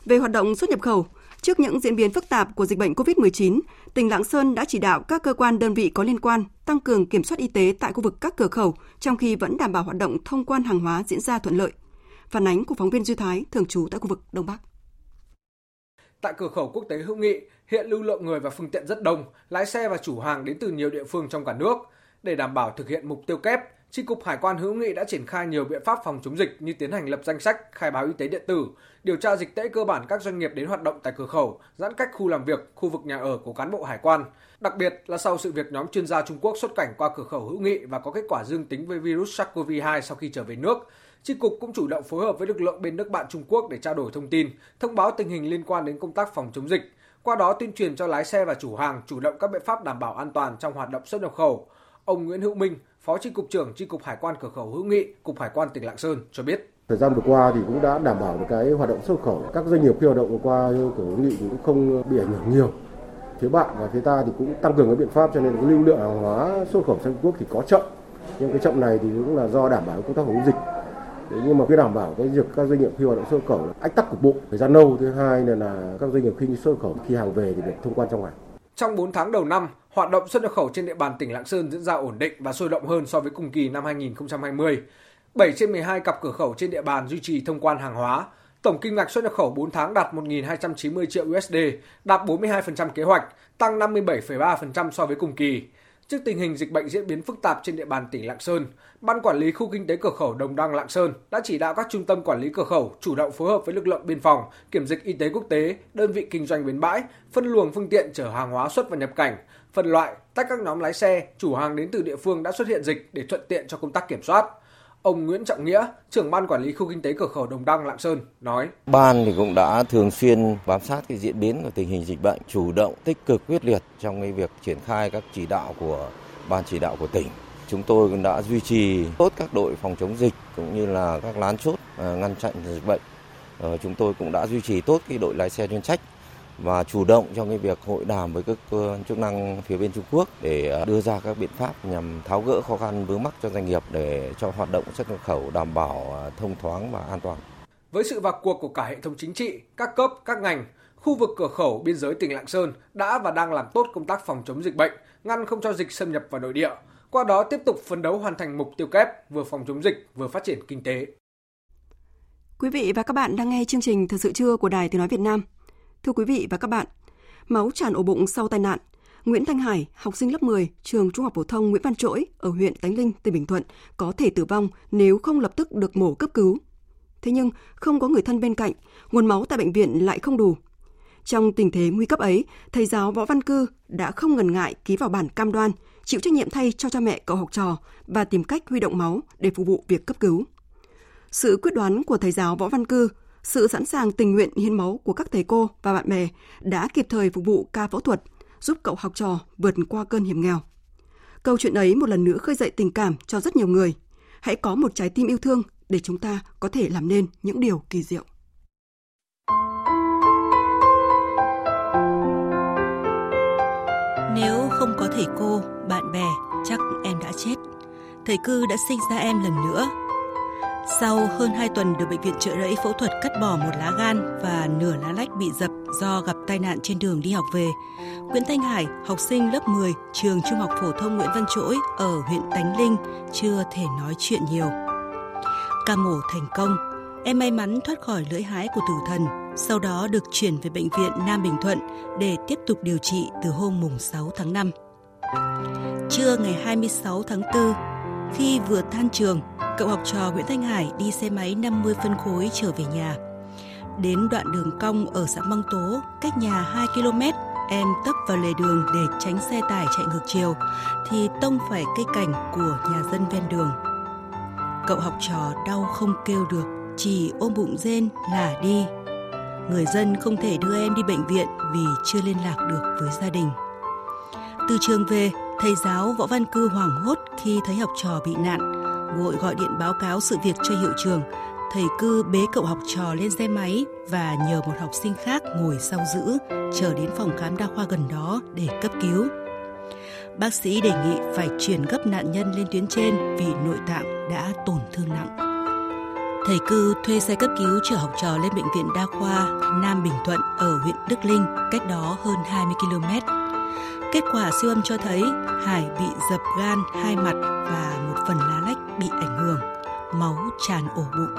Về hoạt động xuất nhập khẩu, trước những diễn biến phức tạp của dịch bệnh COVID-19, tỉnh Lạng Sơn đã chỉ đạo các cơ quan đơn vị có liên quan tăng cường kiểm soát y tế tại khu vực các cửa khẩu trong khi vẫn đảm bảo hoạt động thông quan hàng hóa diễn ra thuận lợi. Phản ánh của phóng viên Duy Thái thường trú tại khu vực Đông Bắc. Tại cửa khẩu quốc tế Hữu Nghị, hiện lưu lượng người và phương tiện rất đông, lái xe và chủ hàng đến từ nhiều địa phương trong cả nước. Để đảm bảo thực hiện mục tiêu kép, tri cục Hải quan Hữu Nghị đã triển khai nhiều biện pháp phòng chống dịch như tiến hành lập danh sách, khai báo y tế điện tử, điều tra dịch tễ cơ bản các doanh nghiệp đến hoạt động tại cửa khẩu, giãn cách khu làm việc, khu vực nhà ở của cán bộ hải quan. Đặc biệt là sau sự việc nhóm chuyên gia Trung Quốc xuất cảnh qua cửa khẩu Hữu Nghị và có kết quả dương tính với virus SARS-CoV-2 sau khi trở về nước, Chi cục cũng chủ động phối hợp với lực lượng bên nước bạn Trung Quốc để trao đổi thông tin, thông báo tình hình liên quan đến công tác phòng chống dịch, qua đó tuyên truyền cho lái xe và chủ hàng chủ động các biện pháp đảm bảo an toàn trong hoạt động xuất nhập khẩu. Ông Nguyễn Hữu Minh, Phó Chi cục trưởng Chi cục Hải quan cửa khẩu Hữu Nghị, Cục Hải quan tỉnh Lạng Sơn cho biết. Thời gian vừa qua thì cũng đã đảm bảo được cái hoạt động xuất khẩu. Các doanh nghiệp khi hoạt động vừa qua cửa Hữu Nghị cũng không bị ảnh hưởng nhiều. Phía bạn và phía ta thì cũng tăng cường cái biện pháp cho nên cái lưu lượng hàng hóa xuất khẩu sang Trung Quốc thì có chậm. Nhưng cái chậm này thì cũng là do đảm bảo công tác phòng dịch Đấy, nhưng mà cái đảm bảo cái việc các doanh nghiệp khi hoạt động xuất khẩu là ách tắc cục bộ thời gian lâu thứ hai là, là các doanh nghiệp khi xuất khẩu khi hàng về thì được thông quan trong ngày trong 4 tháng đầu năm, hoạt động xuất nhập khẩu trên địa bàn tỉnh Lạng Sơn diễn ra ổn định và sôi động hơn so với cùng kỳ năm 2020. 7 trên 12 cặp cửa khẩu trên địa bàn duy trì thông quan hàng hóa. Tổng kim ngạch xuất nhập khẩu 4 tháng đạt 1.290 triệu USD, đạt 42% kế hoạch, tăng 57,3% so với cùng kỳ. Trước tình hình dịch bệnh diễn biến phức tạp trên địa bàn tỉnh Lạng Sơn, Ban quản lý khu kinh tế cửa khẩu Đồng Đăng Lạng Sơn đã chỉ đạo các trung tâm quản lý cửa khẩu chủ động phối hợp với lực lượng biên phòng, kiểm dịch y tế quốc tế, đơn vị kinh doanh bến bãi, phân luồng phương tiện chở hàng hóa xuất và nhập cảnh, phân loại, tách các nhóm lái xe, chủ hàng đến từ địa phương đã xuất hiện dịch để thuận tiện cho công tác kiểm soát. Ông Nguyễn Trọng Nghĩa, trưởng ban quản lý khu kinh tế cửa khẩu Đồng Đăng Lạng Sơn nói: Ban thì cũng đã thường xuyên bám sát cái diễn biến của tình hình dịch bệnh, chủ động tích cực quyết liệt trong cái việc triển khai các chỉ đạo của ban chỉ đạo của tỉnh. Chúng tôi cũng đã duy trì tốt các đội phòng chống dịch cũng như là các lán chốt à, ngăn chặn dịch bệnh. Ờ, chúng tôi cũng đã duy trì tốt cái đội lái xe chuyên trách và chủ động trong cái việc hội đàm với các quan chức năng phía bên Trung Quốc để à, đưa ra các biện pháp nhằm tháo gỡ khó khăn vướng mắc cho doanh nghiệp để cho hoạt động xuất nhập khẩu đảm bảo à, thông thoáng và an toàn. Với sự vào cuộc của cả hệ thống chính trị, các cấp, các ngành, khu vực cửa khẩu biên giới tỉnh Lạng Sơn đã và đang làm tốt công tác phòng chống dịch bệnh, ngăn không cho dịch xâm nhập vào nội địa, qua đó tiếp tục phấn đấu hoàn thành mục tiêu kép vừa phòng chống dịch vừa phát triển kinh tế. Quý vị và các bạn đang nghe chương trình Thời sự trưa của Đài Tiếng Nói Việt Nam. Thưa quý vị và các bạn, máu tràn ổ bụng sau tai nạn, Nguyễn Thanh Hải, học sinh lớp 10, trường Trung học phổ thông Nguyễn Văn Trỗi ở huyện Tánh Linh, tỉnh Bình Thuận có thể tử vong nếu không lập tức được mổ cấp cứu. Thế nhưng không có người thân bên cạnh, nguồn máu tại bệnh viện lại không đủ. Trong tình thế nguy cấp ấy, thầy giáo Võ Văn Cư đã không ngần ngại ký vào bản cam đoan, chịu trách nhiệm thay cho cha mẹ cậu học trò và tìm cách huy động máu để phục vụ việc cấp cứu. Sự quyết đoán của thầy giáo Võ Văn Cư, sự sẵn sàng tình nguyện hiến máu của các thầy cô và bạn bè đã kịp thời phục vụ ca phẫu thuật, giúp cậu học trò vượt qua cơn hiểm nghèo. Câu chuyện ấy một lần nữa khơi dậy tình cảm cho rất nhiều người. Hãy có một trái tim yêu thương để chúng ta có thể làm nên những điều kỳ diệu. Nếu không có thầy cô, bạn bè, chắc em đã chết. Thầy cư đã sinh ra em lần nữa. Sau hơn 2 tuần được bệnh viện trợ rẫy phẫu thuật cắt bỏ một lá gan và nửa lá lách bị dập do gặp tai nạn trên đường đi học về, Nguyễn Thanh Hải, học sinh lớp 10 trường Trung học phổ thông Nguyễn Văn Trỗi ở huyện Tánh Linh chưa thể nói chuyện nhiều. Ca mổ thành công, em may mắn thoát khỏi lưỡi hái của tử thần, sau đó được chuyển về bệnh viện Nam Bình Thuận để tiếp tục điều trị từ hôm mùng 6 tháng 5. Trưa ngày 26 tháng 4, khi vừa tan trường, cậu học trò Nguyễn Thanh Hải đi xe máy 50 phân khối trở về nhà. Đến đoạn đường cong ở xã Măng Tố, cách nhà 2 km, em tấp vào lề đường để tránh xe tải chạy ngược chiều, thì tông phải cây cảnh của nhà dân ven đường. Cậu học trò đau không kêu được, chỉ ôm bụng rên là đi. Người dân không thể đưa em đi bệnh viện vì chưa liên lạc được với gia đình. Từ trường về, thầy giáo Võ Văn Cư hoảng hốt khi thấy học trò bị nạn, vội gọi điện báo cáo sự việc cho hiệu trường. Thầy Cư bế cậu học trò lên xe máy và nhờ một học sinh khác ngồi sau giữ, chờ đến phòng khám đa khoa gần đó để cấp cứu. Bác sĩ đề nghị phải chuyển gấp nạn nhân lên tuyến trên vì nội tạng đã tổn thương nặng. Thầy Cư thuê xe cấp cứu chở học trò lên bệnh viện đa khoa Nam Bình Thuận ở huyện Đức Linh, cách đó hơn 20 km. Kết quả siêu âm cho thấy Hải bị dập gan hai mặt và phần lá lách bị ảnh hưởng, máu tràn ổ bụng.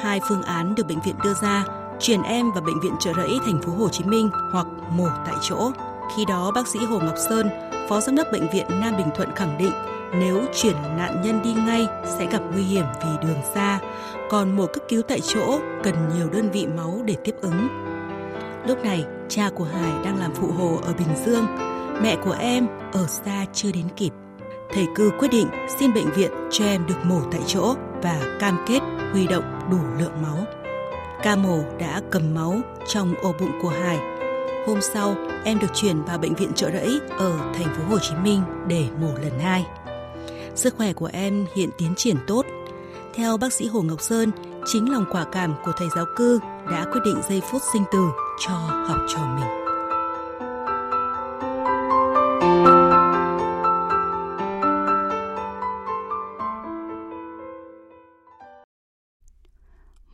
Hai phương án được bệnh viện đưa ra, chuyển em vào bệnh viện trợ rẫy thành phố Hồ Chí Minh hoặc mổ tại chỗ. Khi đó bác sĩ Hồ Ngọc Sơn, phó giám đốc bệnh viện Nam Bình Thuận khẳng định nếu chuyển nạn nhân đi ngay sẽ gặp nguy hiểm vì đường xa, còn mổ cấp cứu tại chỗ cần nhiều đơn vị máu để tiếp ứng. Lúc này, cha của Hải đang làm phụ hồ ở Bình Dương, mẹ của em ở xa chưa đến kịp. Thầy cư quyết định xin bệnh viện cho em được mổ tại chỗ và cam kết huy động đủ lượng máu. Ca mổ đã cầm máu trong ổ bụng của Hải. Hôm sau, em được chuyển vào bệnh viện trợ rẫy ở thành phố Hồ Chí Minh để mổ lần hai. Sức khỏe của em hiện tiến triển tốt. Theo bác sĩ Hồ Ngọc Sơn, chính lòng quả cảm của thầy giáo cư đã quyết định giây phút sinh tử cho học trò mình.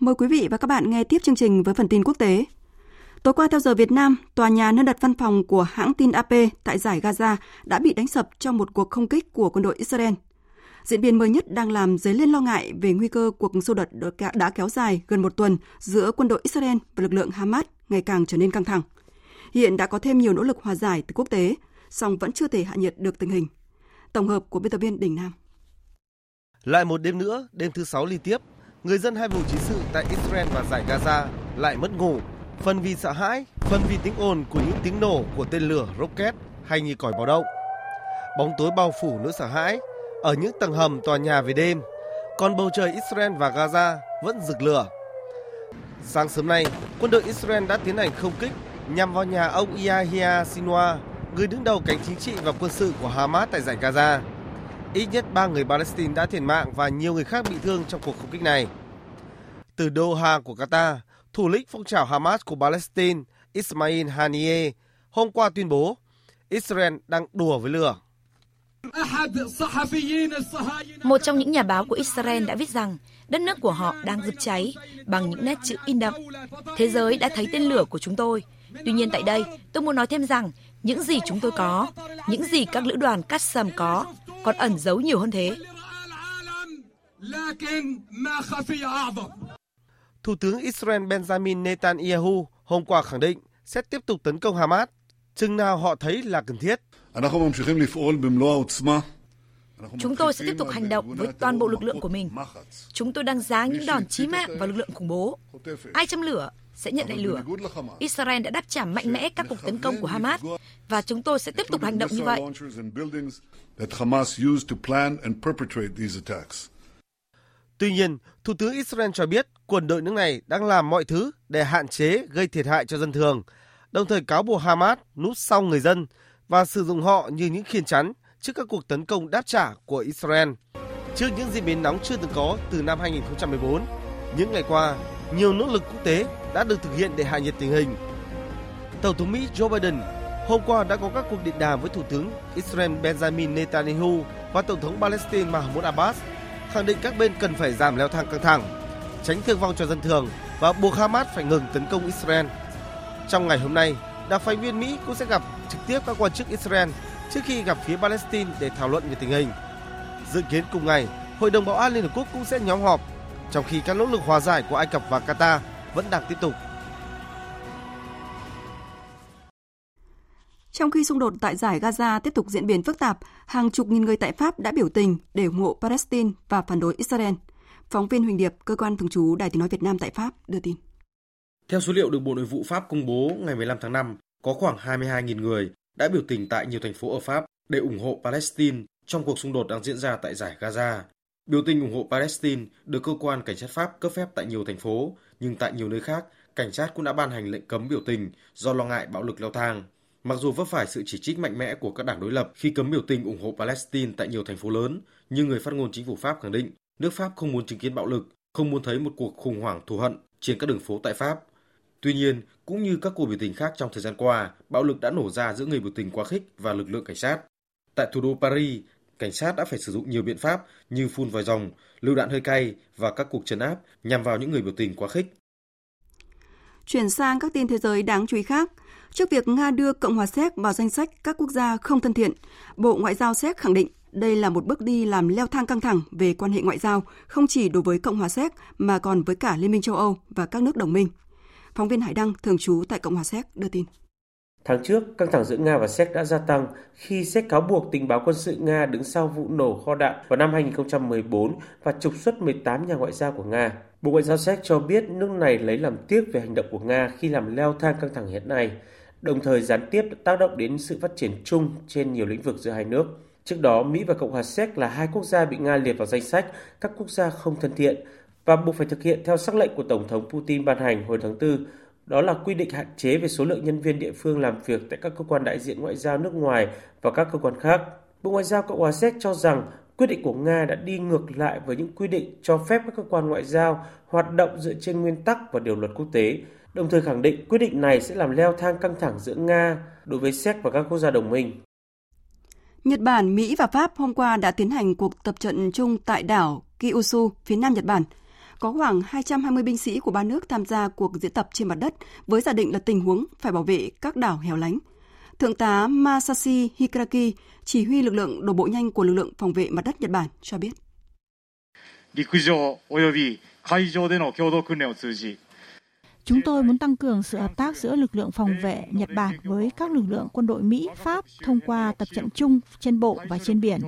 Mời quý vị và các bạn nghe tiếp chương trình với phần tin quốc tế. Tối qua theo giờ Việt Nam, tòa nhà nơi đặt văn phòng của hãng tin AP tại giải Gaza đã bị đánh sập trong một cuộc không kích của quân đội Israel. Diễn biến mới nhất đang làm dấy lên lo ngại về nguy cơ cuộc xô đợt đã kéo dài gần một tuần giữa quân đội Israel và lực lượng Hamas ngày càng trở nên căng thẳng. Hiện đã có thêm nhiều nỗ lực hòa giải từ quốc tế, song vẫn chưa thể hạ nhiệt được tình hình. Tổng hợp của biên tập viên Đình Nam. Lại một đêm nữa, đêm thứ sáu liên tiếp, người dân hai vùng chiến sự tại Israel và giải Gaza lại mất ngủ, phần vì sợ hãi, phần vì tiếng ồn của những tiếng nổ của tên lửa rocket hay như còi báo động. Bóng tối bao phủ nỗi sợ hãi ở những tầng hầm tòa nhà về đêm, còn bầu trời Israel và Gaza vẫn rực lửa. Sáng sớm nay, quân đội Israel đã tiến hành không kích nhằm vào nhà ông Yahya Sinwar, người đứng đầu cánh chính trị và quân sự của Hamas tại giải Gaza. Ít nhất 3 người Palestine đã thiệt mạng và nhiều người khác bị thương trong cuộc không kích này. Từ Doha của Qatar, thủ lĩnh phong trào Hamas của Palestine Ismail Haniyeh hôm qua tuyên bố Israel đang đùa với lửa. Một trong những nhà báo của Israel đã viết rằng đất nước của họ đang rực cháy bằng những nét chữ in đậm. Thế giới đã thấy tên lửa của chúng tôi. Tuy nhiên tại đây, tôi muốn nói thêm rằng những gì chúng tôi có, những gì các lữ đoàn cắt sầm có, còn ẩn giấu nhiều hơn thế. Thủ tướng Israel Benjamin Netanyahu hôm qua khẳng định sẽ tiếp tục tấn công Hamas chừng nào họ thấy là cần thiết. Chúng tôi sẽ tiếp tục hành động với toàn bộ lực lượng của mình. Chúng tôi đang giáng những đòn chí mạng vào lực lượng khủng bố. Ai châm lửa sẽ nhận lại lửa. Israel đã đáp trả mạnh mẽ các cuộc tấn công của Hamas và chúng tôi sẽ tiếp tục hành động như vậy. Tuy nhiên, Thủ tướng Israel cho biết quân đội nước này đang làm mọi thứ để hạn chế gây thiệt hại cho dân thường, đồng thời cáo buộc Hamas núp sau người dân và sử dụng họ như những khiên chắn trước các cuộc tấn công đáp trả của Israel. Trước những diễn biến nóng chưa từng có từ năm 2014, những ngày qua, nhiều nỗ lực quốc tế đã được thực hiện để hạ nhiệt tình hình. Tổng thống Mỹ Joe Biden hôm qua đã có các cuộc điện đàm với Thủ tướng Israel Benjamin Netanyahu và Tổng thống Palestine Mahmoud Abbas, khẳng định các bên cần phải giảm leo thang căng thẳng, tránh thương vong cho dân thường và buộc Hamas phải ngừng tấn công Israel. Trong ngày hôm nay, đặc phái viên Mỹ cũng sẽ gặp trực tiếp các quan chức Israel trước khi gặp phía Palestine để thảo luận về tình hình. Dự kiến cùng ngày, Hội đồng Bảo an Liên Hợp Quốc cũng sẽ nhóm họp, trong khi các nỗ lực hòa giải của Ai Cập và Qatar vẫn đang tiếp tục. Trong khi xung đột tại giải Gaza tiếp tục diễn biến phức tạp, hàng chục nghìn người tại Pháp đã biểu tình để ủng hộ Palestine và phản đối Israel. Phóng viên Huỳnh Điệp, cơ quan thường trú Đài tiếng nói Việt Nam tại Pháp đưa tin. Theo số liệu được Bộ Nội vụ Pháp công bố ngày 15 tháng 5, có khoảng 22.000 người đã biểu tình tại nhiều thành phố ở Pháp để ủng hộ Palestine trong cuộc xung đột đang diễn ra tại giải Gaza. Biểu tình ủng hộ Palestine được cơ quan cảnh sát Pháp cấp phép tại nhiều thành phố, nhưng tại nhiều nơi khác, cảnh sát cũng đã ban hành lệnh cấm biểu tình do lo ngại bạo lực leo thang. Mặc dù vấp phải sự chỉ trích mạnh mẽ của các đảng đối lập khi cấm biểu tình ủng hộ Palestine tại nhiều thành phố lớn, nhưng người phát ngôn chính phủ Pháp khẳng định nước Pháp không muốn chứng kiến bạo lực, không muốn thấy một cuộc khủng hoảng thù hận trên các đường phố tại Pháp. Tuy nhiên, cũng như các cuộc biểu tình khác trong thời gian qua, bạo lực đã nổ ra giữa người biểu tình quá khích và lực lượng cảnh sát. Tại thủ đô Paris, cảnh sát đã phải sử dụng nhiều biện pháp như phun vòi rồng, lưu đạn hơi cay và các cuộc trấn áp nhằm vào những người biểu tình quá khích. Chuyển sang các tin thế giới đáng chú ý khác. Trước việc Nga đưa Cộng hòa Séc vào danh sách các quốc gia không thân thiện, Bộ Ngoại giao Séc khẳng định đây là một bước đi làm leo thang căng thẳng về quan hệ ngoại giao, không chỉ đối với Cộng hòa Séc mà còn với cả Liên minh châu Âu và các nước đồng minh. Phóng viên Hải Đăng, thường trú tại Cộng hòa Séc đưa tin. Tháng trước, căng thẳng giữa Nga và Séc đã gia tăng khi Séc cáo buộc tình báo quân sự Nga đứng sau vụ nổ kho đạn vào năm 2014 và trục xuất 18 nhà ngoại giao của Nga. Bộ Ngoại giao Séc cho biết nước này lấy làm tiếc về hành động của Nga khi làm leo thang căng thẳng hiện nay, đồng thời gián tiếp tác động đến sự phát triển chung trên nhiều lĩnh vực giữa hai nước. Trước đó, Mỹ và Cộng hòa Séc là hai quốc gia bị Nga liệt vào danh sách các quốc gia không thân thiện và buộc phải thực hiện theo sắc lệnh của Tổng thống Putin ban hành hồi tháng 4 đó là quy định hạn chế về số lượng nhân viên địa phương làm việc tại các cơ quan đại diện ngoại giao nước ngoài và các cơ quan khác. Bộ Ngoại giao Cộng hòa Séc cho rằng quyết định của Nga đã đi ngược lại với những quy định cho phép các cơ quan ngoại giao hoạt động dựa trên nguyên tắc và điều luật quốc tế, đồng thời khẳng định quyết định này sẽ làm leo thang căng thẳng giữa Nga đối với Séc và các quốc gia đồng minh. Nhật Bản, Mỹ và Pháp hôm qua đã tiến hành cuộc tập trận chung tại đảo Kyushu, phía nam Nhật Bản – có khoảng 220 binh sĩ của ba nước tham gia cuộc diễn tập trên mặt đất với giả định là tình huống phải bảo vệ các đảo hẻo lánh. Thượng tá Masashi Hikaraki, chỉ huy lực lượng đổ bộ nhanh của lực lượng phòng vệ mặt đất Nhật Bản cho biết. Chúng tôi muốn tăng cường sự hợp tác giữa lực lượng phòng vệ Nhật Bản với các lực lượng quân đội Mỹ, Pháp thông qua tập trận chung trên bộ và trên biển.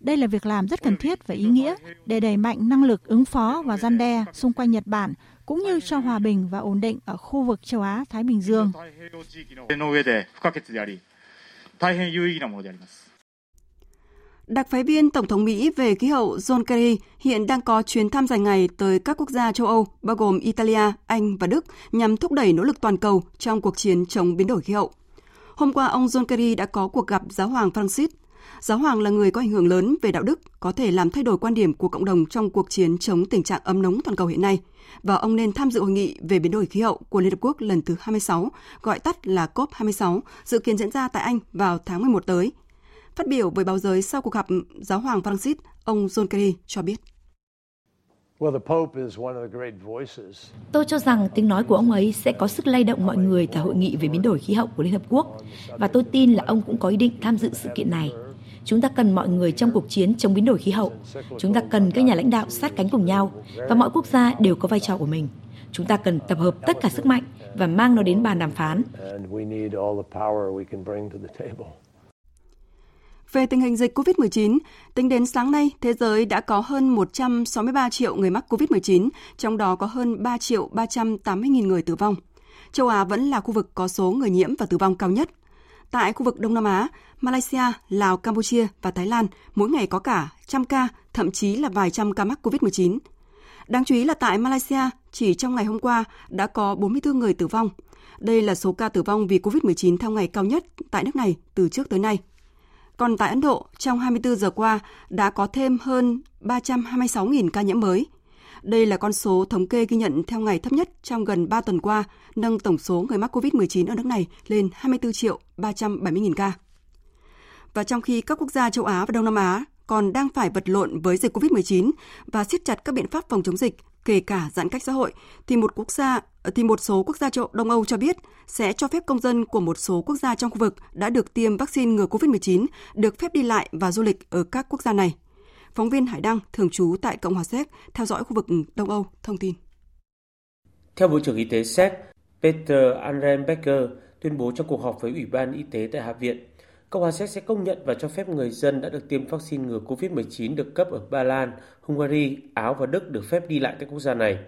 Đây là việc làm rất cần thiết và ý nghĩa để đẩy mạnh năng lực ứng phó và gian đe xung quanh Nhật Bản cũng như cho hòa bình và ổn định ở khu vực châu Á Thái Bình Dương. Đặc phái viên Tổng thống Mỹ về khí hậu John Kerry hiện đang có chuyến thăm dài ngày tới các quốc gia châu Âu, bao gồm Italia, Anh và Đức, nhằm thúc đẩy nỗ lực toàn cầu trong cuộc chiến chống biến đổi khí hậu. Hôm qua, ông John Kerry đã có cuộc gặp giáo hoàng Francis. Giáo hoàng là người có ảnh hưởng lớn về đạo đức, có thể làm thay đổi quan điểm của cộng đồng trong cuộc chiến chống tình trạng ấm nóng toàn cầu hiện nay. Và ông nên tham dự hội nghị về biến đổi khí hậu của Liên Hợp Quốc lần thứ 26, gọi tắt là COP26, dự kiến diễn ra tại Anh vào tháng 11 tới. Phát biểu với báo giới sau cuộc gặp giáo hoàng Francis, ông John Kerry cho biết. Tôi cho rằng tiếng nói của ông ấy sẽ có sức lay động mọi người tại hội nghị về biến đổi khí hậu của Liên Hợp Quốc và tôi tin là ông cũng có ý định tham dự sự kiện này. Chúng ta cần mọi người trong cuộc chiến chống biến đổi khí hậu. Chúng ta cần các nhà lãnh đạo sát cánh cùng nhau và mọi quốc gia đều có vai trò của mình. Chúng ta cần tập hợp tất cả sức mạnh và mang nó đến bàn đàm phán. Về tình hình dịch COVID-19, tính đến sáng nay, thế giới đã có hơn 163 triệu người mắc COVID-19, trong đó có hơn 3 triệu 380 nghìn người tử vong. châu Á vẫn là khu vực có số người nhiễm và tử vong cao nhất. Tại khu vực Đông Nam Á, Malaysia, Lào, Campuchia và Thái Lan mỗi ngày có cả trăm ca, thậm chí là vài trăm ca mắc COVID-19. Đáng chú ý là tại Malaysia, chỉ trong ngày hôm qua đã có 44 người tử vong. Đây là số ca tử vong vì COVID-19 theo ngày cao nhất tại nước này từ trước tới nay. Còn tại Ấn Độ, trong 24 giờ qua đã có thêm hơn 326.000 ca nhiễm mới. Đây là con số thống kê ghi nhận theo ngày thấp nhất trong gần 3 tuần qua, nâng tổng số người mắc COVID-19 ở nước này lên 24 triệu 370.000 ca. Và trong khi các quốc gia châu Á và Đông Nam Á còn đang phải vật lộn với dịch COVID-19 và siết chặt các biện pháp phòng chống dịch, kể cả giãn cách xã hội, thì một quốc gia ờ, thì một số quốc gia châu Đông Âu cho biết sẽ cho phép công dân của một số quốc gia trong khu vực đã được tiêm vaccine ngừa COVID-19 được phép đi lại và du lịch ở các quốc gia này. Phóng viên Hải Đăng, thường trú tại Cộng hòa Séc, theo dõi khu vực Đông Âu, thông tin. Theo Bộ trưởng Y tế Séc, Peter Andrenbecker tuyên bố trong cuộc họp với Ủy ban Y tế tại Hạ viện, Cộng hòa Séc sẽ công nhận và cho phép người dân đã được tiêm vaccine ngừa COVID-19 được cấp ở Ba Lan, Hungary, Áo và Đức được phép đi lại các quốc gia này.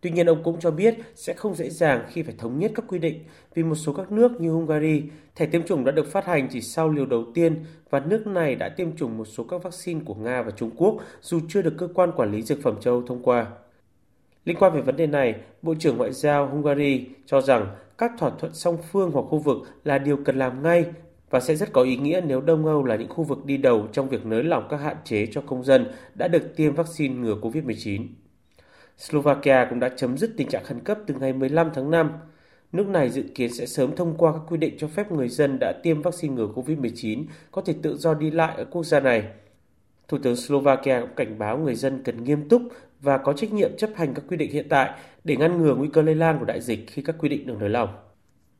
Tuy nhiên, ông cũng cho biết sẽ không dễ dàng khi phải thống nhất các quy định vì một số các nước như Hungary, thẻ tiêm chủng đã được phát hành chỉ sau liều đầu tiên và nước này đã tiêm chủng một số các vaccine của Nga và Trung Quốc dù chưa được cơ quan quản lý dược phẩm châu thông qua. Liên quan về vấn đề này, Bộ trưởng Ngoại giao Hungary cho rằng các thỏa thuận song phương hoặc khu vực là điều cần làm ngay và sẽ rất có ý nghĩa nếu Đông Âu là những khu vực đi đầu trong việc nới lỏng các hạn chế cho công dân đã được tiêm vaccine ngừa COVID-19. Slovakia cũng đã chấm dứt tình trạng khẩn cấp từ ngày 15 tháng 5. Nước này dự kiến sẽ sớm thông qua các quy định cho phép người dân đã tiêm vaccine ngừa COVID-19 có thể tự do đi lại ở quốc gia này. Thủ tướng Slovakia cũng cảnh báo người dân cần nghiêm túc và có trách nhiệm chấp hành các quy định hiện tại để ngăn ngừa nguy cơ lây lan của đại dịch khi các quy định được nới lỏng.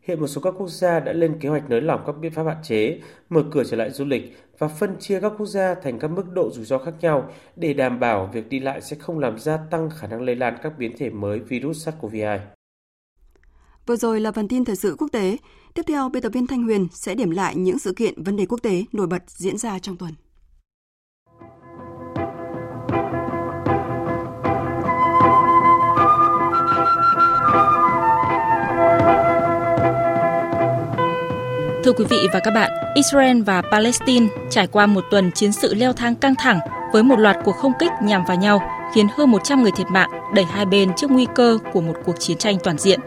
Hiện một số các quốc gia đã lên kế hoạch nới lỏng các biện pháp hạn chế, mở cửa trở lại du lịch và phân chia các quốc gia thành các mức độ rủi ro khác nhau để đảm bảo việc đi lại sẽ không làm gia tăng khả năng lây lan các biến thể mới virus SARS-CoV-2. Vừa rồi là phần tin thời sự quốc tế. Tiếp theo, biên tập viên Thanh Huyền sẽ điểm lại những sự kiện vấn đề quốc tế nổi bật diễn ra trong tuần. Thưa quý vị và các bạn, Israel và Palestine trải qua một tuần chiến sự leo thang căng thẳng với một loạt cuộc không kích nhằm vào nhau khiến hơn 100 người thiệt mạng, đẩy hai bên trước nguy cơ của một cuộc chiến tranh toàn diện.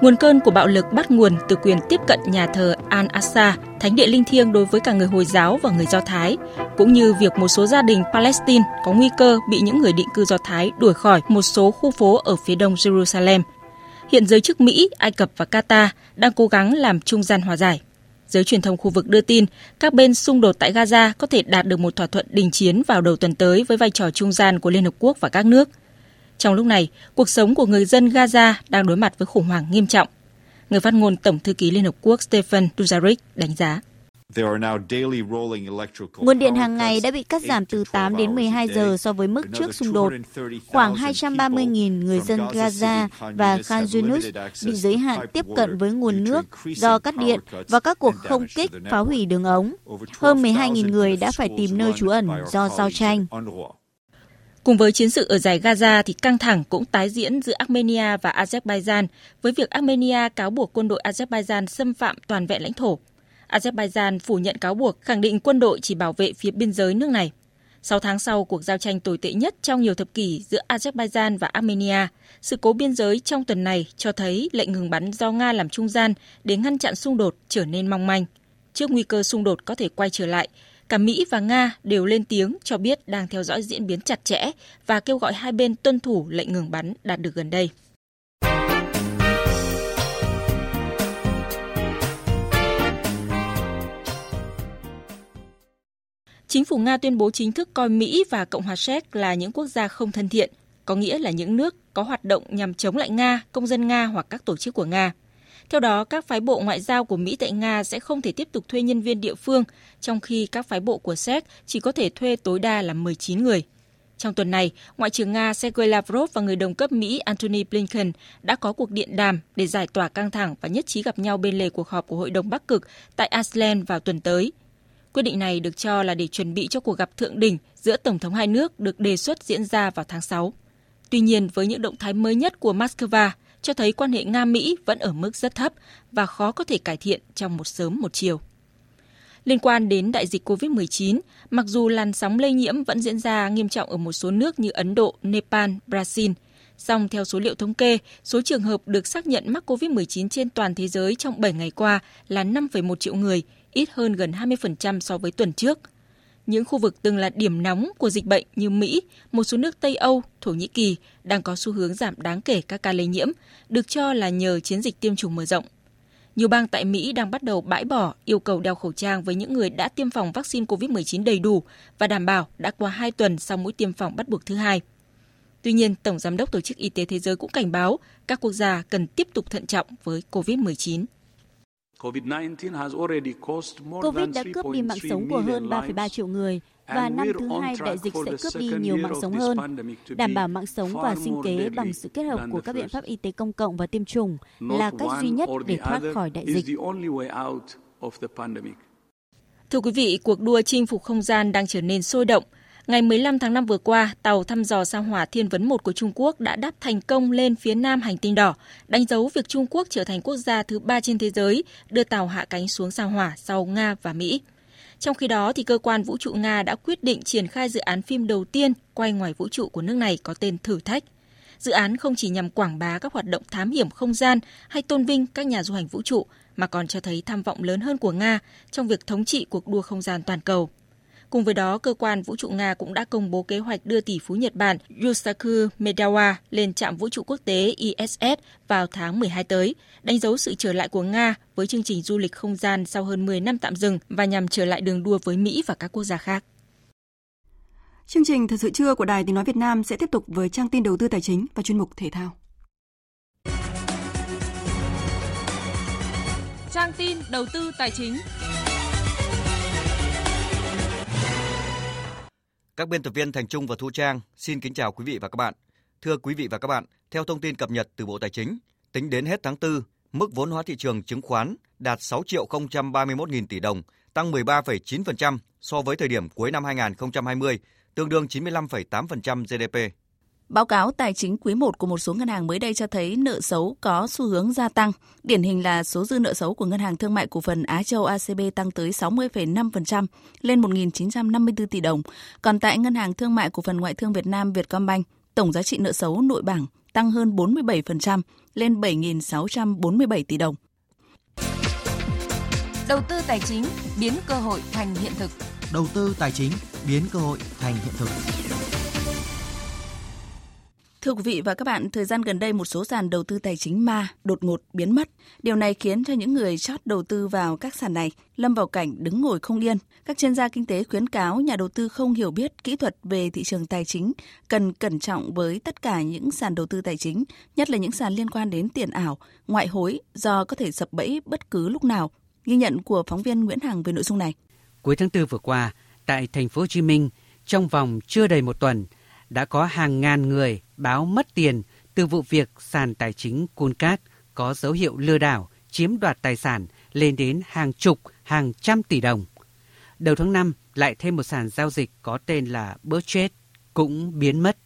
Nguồn cơn của bạo lực bắt nguồn từ quyền tiếp cận nhà thờ Al-Aqsa, thánh địa linh thiêng đối với cả người Hồi giáo và người Do Thái, cũng như việc một số gia đình Palestine có nguy cơ bị những người định cư Do Thái đuổi khỏi một số khu phố ở phía đông Jerusalem. Hiện giới chức Mỹ, Ai Cập và Qatar đang cố gắng làm trung gian hòa giải. Giới truyền thông khu vực đưa tin, các bên xung đột tại Gaza có thể đạt được một thỏa thuận đình chiến vào đầu tuần tới với vai trò trung gian của Liên Hợp Quốc và các nước. Trong lúc này, cuộc sống của người dân Gaza đang đối mặt với khủng hoảng nghiêm trọng. Người phát ngôn Tổng thư ký Liên Hợp Quốc Stephen Dujarric đánh giá. Nguồn điện hàng ngày đã bị cắt giảm từ 8 đến 12 giờ so với mức trước xung đột. Khoảng 230.000 người dân Gaza và Khan Yunus bị giới hạn tiếp cận với nguồn nước do cắt điện và các cuộc không kích phá hủy đường ống. Hơn 12.000 người đã phải tìm nơi trú ẩn do giao tranh. Cùng với chiến sự ở giải Gaza thì căng thẳng cũng tái diễn giữa Armenia và Azerbaijan với việc Armenia cáo buộc quân đội Azerbaijan xâm phạm toàn vẹn lãnh thổ. Azerbaijan phủ nhận cáo buộc, khẳng định quân đội chỉ bảo vệ phía biên giới nước này. Sáu tháng sau cuộc giao tranh tồi tệ nhất trong nhiều thập kỷ giữa Azerbaijan và Armenia, sự cố biên giới trong tuần này cho thấy lệnh ngừng bắn do Nga làm trung gian để ngăn chặn xung đột trở nên mong manh. Trước nguy cơ xung đột có thể quay trở lại, cả Mỹ và Nga đều lên tiếng cho biết đang theo dõi diễn biến chặt chẽ và kêu gọi hai bên tuân thủ lệnh ngừng bắn đạt được gần đây. Chính phủ Nga tuyên bố chính thức coi Mỹ và Cộng hòa Séc là những quốc gia không thân thiện, có nghĩa là những nước có hoạt động nhằm chống lại Nga, công dân Nga hoặc các tổ chức của Nga. Theo đó, các phái bộ ngoại giao của Mỹ tại Nga sẽ không thể tiếp tục thuê nhân viên địa phương, trong khi các phái bộ của Séc chỉ có thể thuê tối đa là 19 người. Trong tuần này, Ngoại trưởng Nga Sergei Lavrov và người đồng cấp Mỹ Antony Blinken đã có cuộc điện đàm để giải tỏa căng thẳng và nhất trí gặp nhau bên lề cuộc họp của Hội đồng Bắc Cực tại Iceland vào tuần tới. Quyết định này được cho là để chuẩn bị cho cuộc gặp thượng đỉnh giữa Tổng thống hai nước được đề xuất diễn ra vào tháng 6. Tuy nhiên, với những động thái mới nhất của Moscow, cho thấy quan hệ Nga-Mỹ vẫn ở mức rất thấp và khó có thể cải thiện trong một sớm một chiều. Liên quan đến đại dịch COVID-19, mặc dù làn sóng lây nhiễm vẫn diễn ra nghiêm trọng ở một số nước như Ấn Độ, Nepal, Brazil, song theo số liệu thống kê, số trường hợp được xác nhận mắc COVID-19 trên toàn thế giới trong 7 ngày qua là 5,1 triệu người, ít hơn gần 20% so với tuần trước. Những khu vực từng là điểm nóng của dịch bệnh như Mỹ, một số nước Tây Âu, Thổ Nhĩ Kỳ đang có xu hướng giảm đáng kể các ca lây nhiễm, được cho là nhờ chiến dịch tiêm chủng mở rộng. Nhiều bang tại Mỹ đang bắt đầu bãi bỏ yêu cầu đeo khẩu trang với những người đã tiêm phòng vaccine COVID-19 đầy đủ và đảm bảo đã qua 2 tuần sau mũi tiêm phòng bắt buộc thứ hai. Tuy nhiên, Tổng Giám đốc Tổ chức Y tế Thế giới cũng cảnh báo các quốc gia cần tiếp tục thận trọng với COVID-19. COVID đã cướp đi mạng sống của hơn 3,3 triệu người và năm thứ hai đại dịch sẽ cướp đi nhiều mạng sống hơn. Đảm bảo mạng sống và sinh kế bằng sự kết hợp của các biện pháp y tế công cộng và tiêm chủng là cách duy nhất để thoát khỏi đại dịch. Thưa quý vị, cuộc đua chinh phục không gian đang trở nên sôi động. Ngày 15 tháng 5 vừa qua, tàu thăm dò sao hỏa Thiên Vấn 1 của Trung Quốc đã đáp thành công lên phía nam hành tinh đỏ, đánh dấu việc Trung Quốc trở thành quốc gia thứ ba trên thế giới đưa tàu hạ cánh xuống sao hỏa sau Nga và Mỹ. Trong khi đó, thì cơ quan vũ trụ Nga đã quyết định triển khai dự án phim đầu tiên quay ngoài vũ trụ của nước này có tên Thử Thách. Dự án không chỉ nhằm quảng bá các hoạt động thám hiểm không gian hay tôn vinh các nhà du hành vũ trụ, mà còn cho thấy tham vọng lớn hơn của Nga trong việc thống trị cuộc đua không gian toàn cầu. Cùng với đó, cơ quan vũ trụ Nga cũng đã công bố kế hoạch đưa tỷ phú Nhật Bản Yusaku Medawa lên trạm vũ trụ quốc tế ISS vào tháng 12 tới, đánh dấu sự trở lại của Nga với chương trình du lịch không gian sau hơn 10 năm tạm dừng và nhằm trở lại đường đua với Mỹ và các quốc gia khác. Chương trình Thật sự trưa của Đài Tiếng Nói Việt Nam sẽ tiếp tục với trang tin đầu tư tài chính và chuyên mục thể thao. Trang tin đầu tư tài chính Các biên tập viên Thành Trung và Thu Trang xin kính chào quý vị và các bạn. Thưa quý vị và các bạn, theo thông tin cập nhật từ Bộ Tài chính, tính đến hết tháng 4, mức vốn hóa thị trường chứng khoán đạt 6 triệu 031 nghìn tỷ đồng, tăng 13,9% so với thời điểm cuối năm 2020, tương đương 95,8% GDP. Báo cáo tài chính quý 1 của một số ngân hàng mới đây cho thấy nợ xấu có xu hướng gia tăng. Điển hình là số dư nợ xấu của Ngân hàng Thương mại Cổ phần Á Châu ACB tăng tới 60,5% lên 1.954 tỷ đồng. Còn tại Ngân hàng Thương mại Cổ phần Ngoại thương Việt Nam Vietcombank, tổng giá trị nợ xấu nội bảng tăng hơn 47% lên 7.647 tỷ đồng. Đầu tư tài chính biến cơ hội thành hiện thực. Đầu tư tài chính biến cơ hội thành hiện thực. Thưa quý vị và các bạn, thời gian gần đây một số sàn đầu tư tài chính ma đột ngột biến mất. Điều này khiến cho những người chót đầu tư vào các sàn này lâm vào cảnh đứng ngồi không yên. Các chuyên gia kinh tế khuyến cáo nhà đầu tư không hiểu biết kỹ thuật về thị trường tài chính cần cẩn trọng với tất cả những sàn đầu tư tài chính, nhất là những sàn liên quan đến tiền ảo, ngoại hối do có thể sập bẫy bất cứ lúc nào. Ghi nhận của phóng viên Nguyễn Hằng về nội dung này. Cuối tháng 4 vừa qua, tại thành phố Hồ Chí Minh, trong vòng chưa đầy một tuần, đã có hàng ngàn người báo mất tiền từ vụ việc sàn tài chính Cuncat có dấu hiệu lừa đảo, chiếm đoạt tài sản lên đến hàng chục, hàng trăm tỷ đồng. Đầu tháng 5 lại thêm một sàn giao dịch có tên là Burchett cũng biến mất.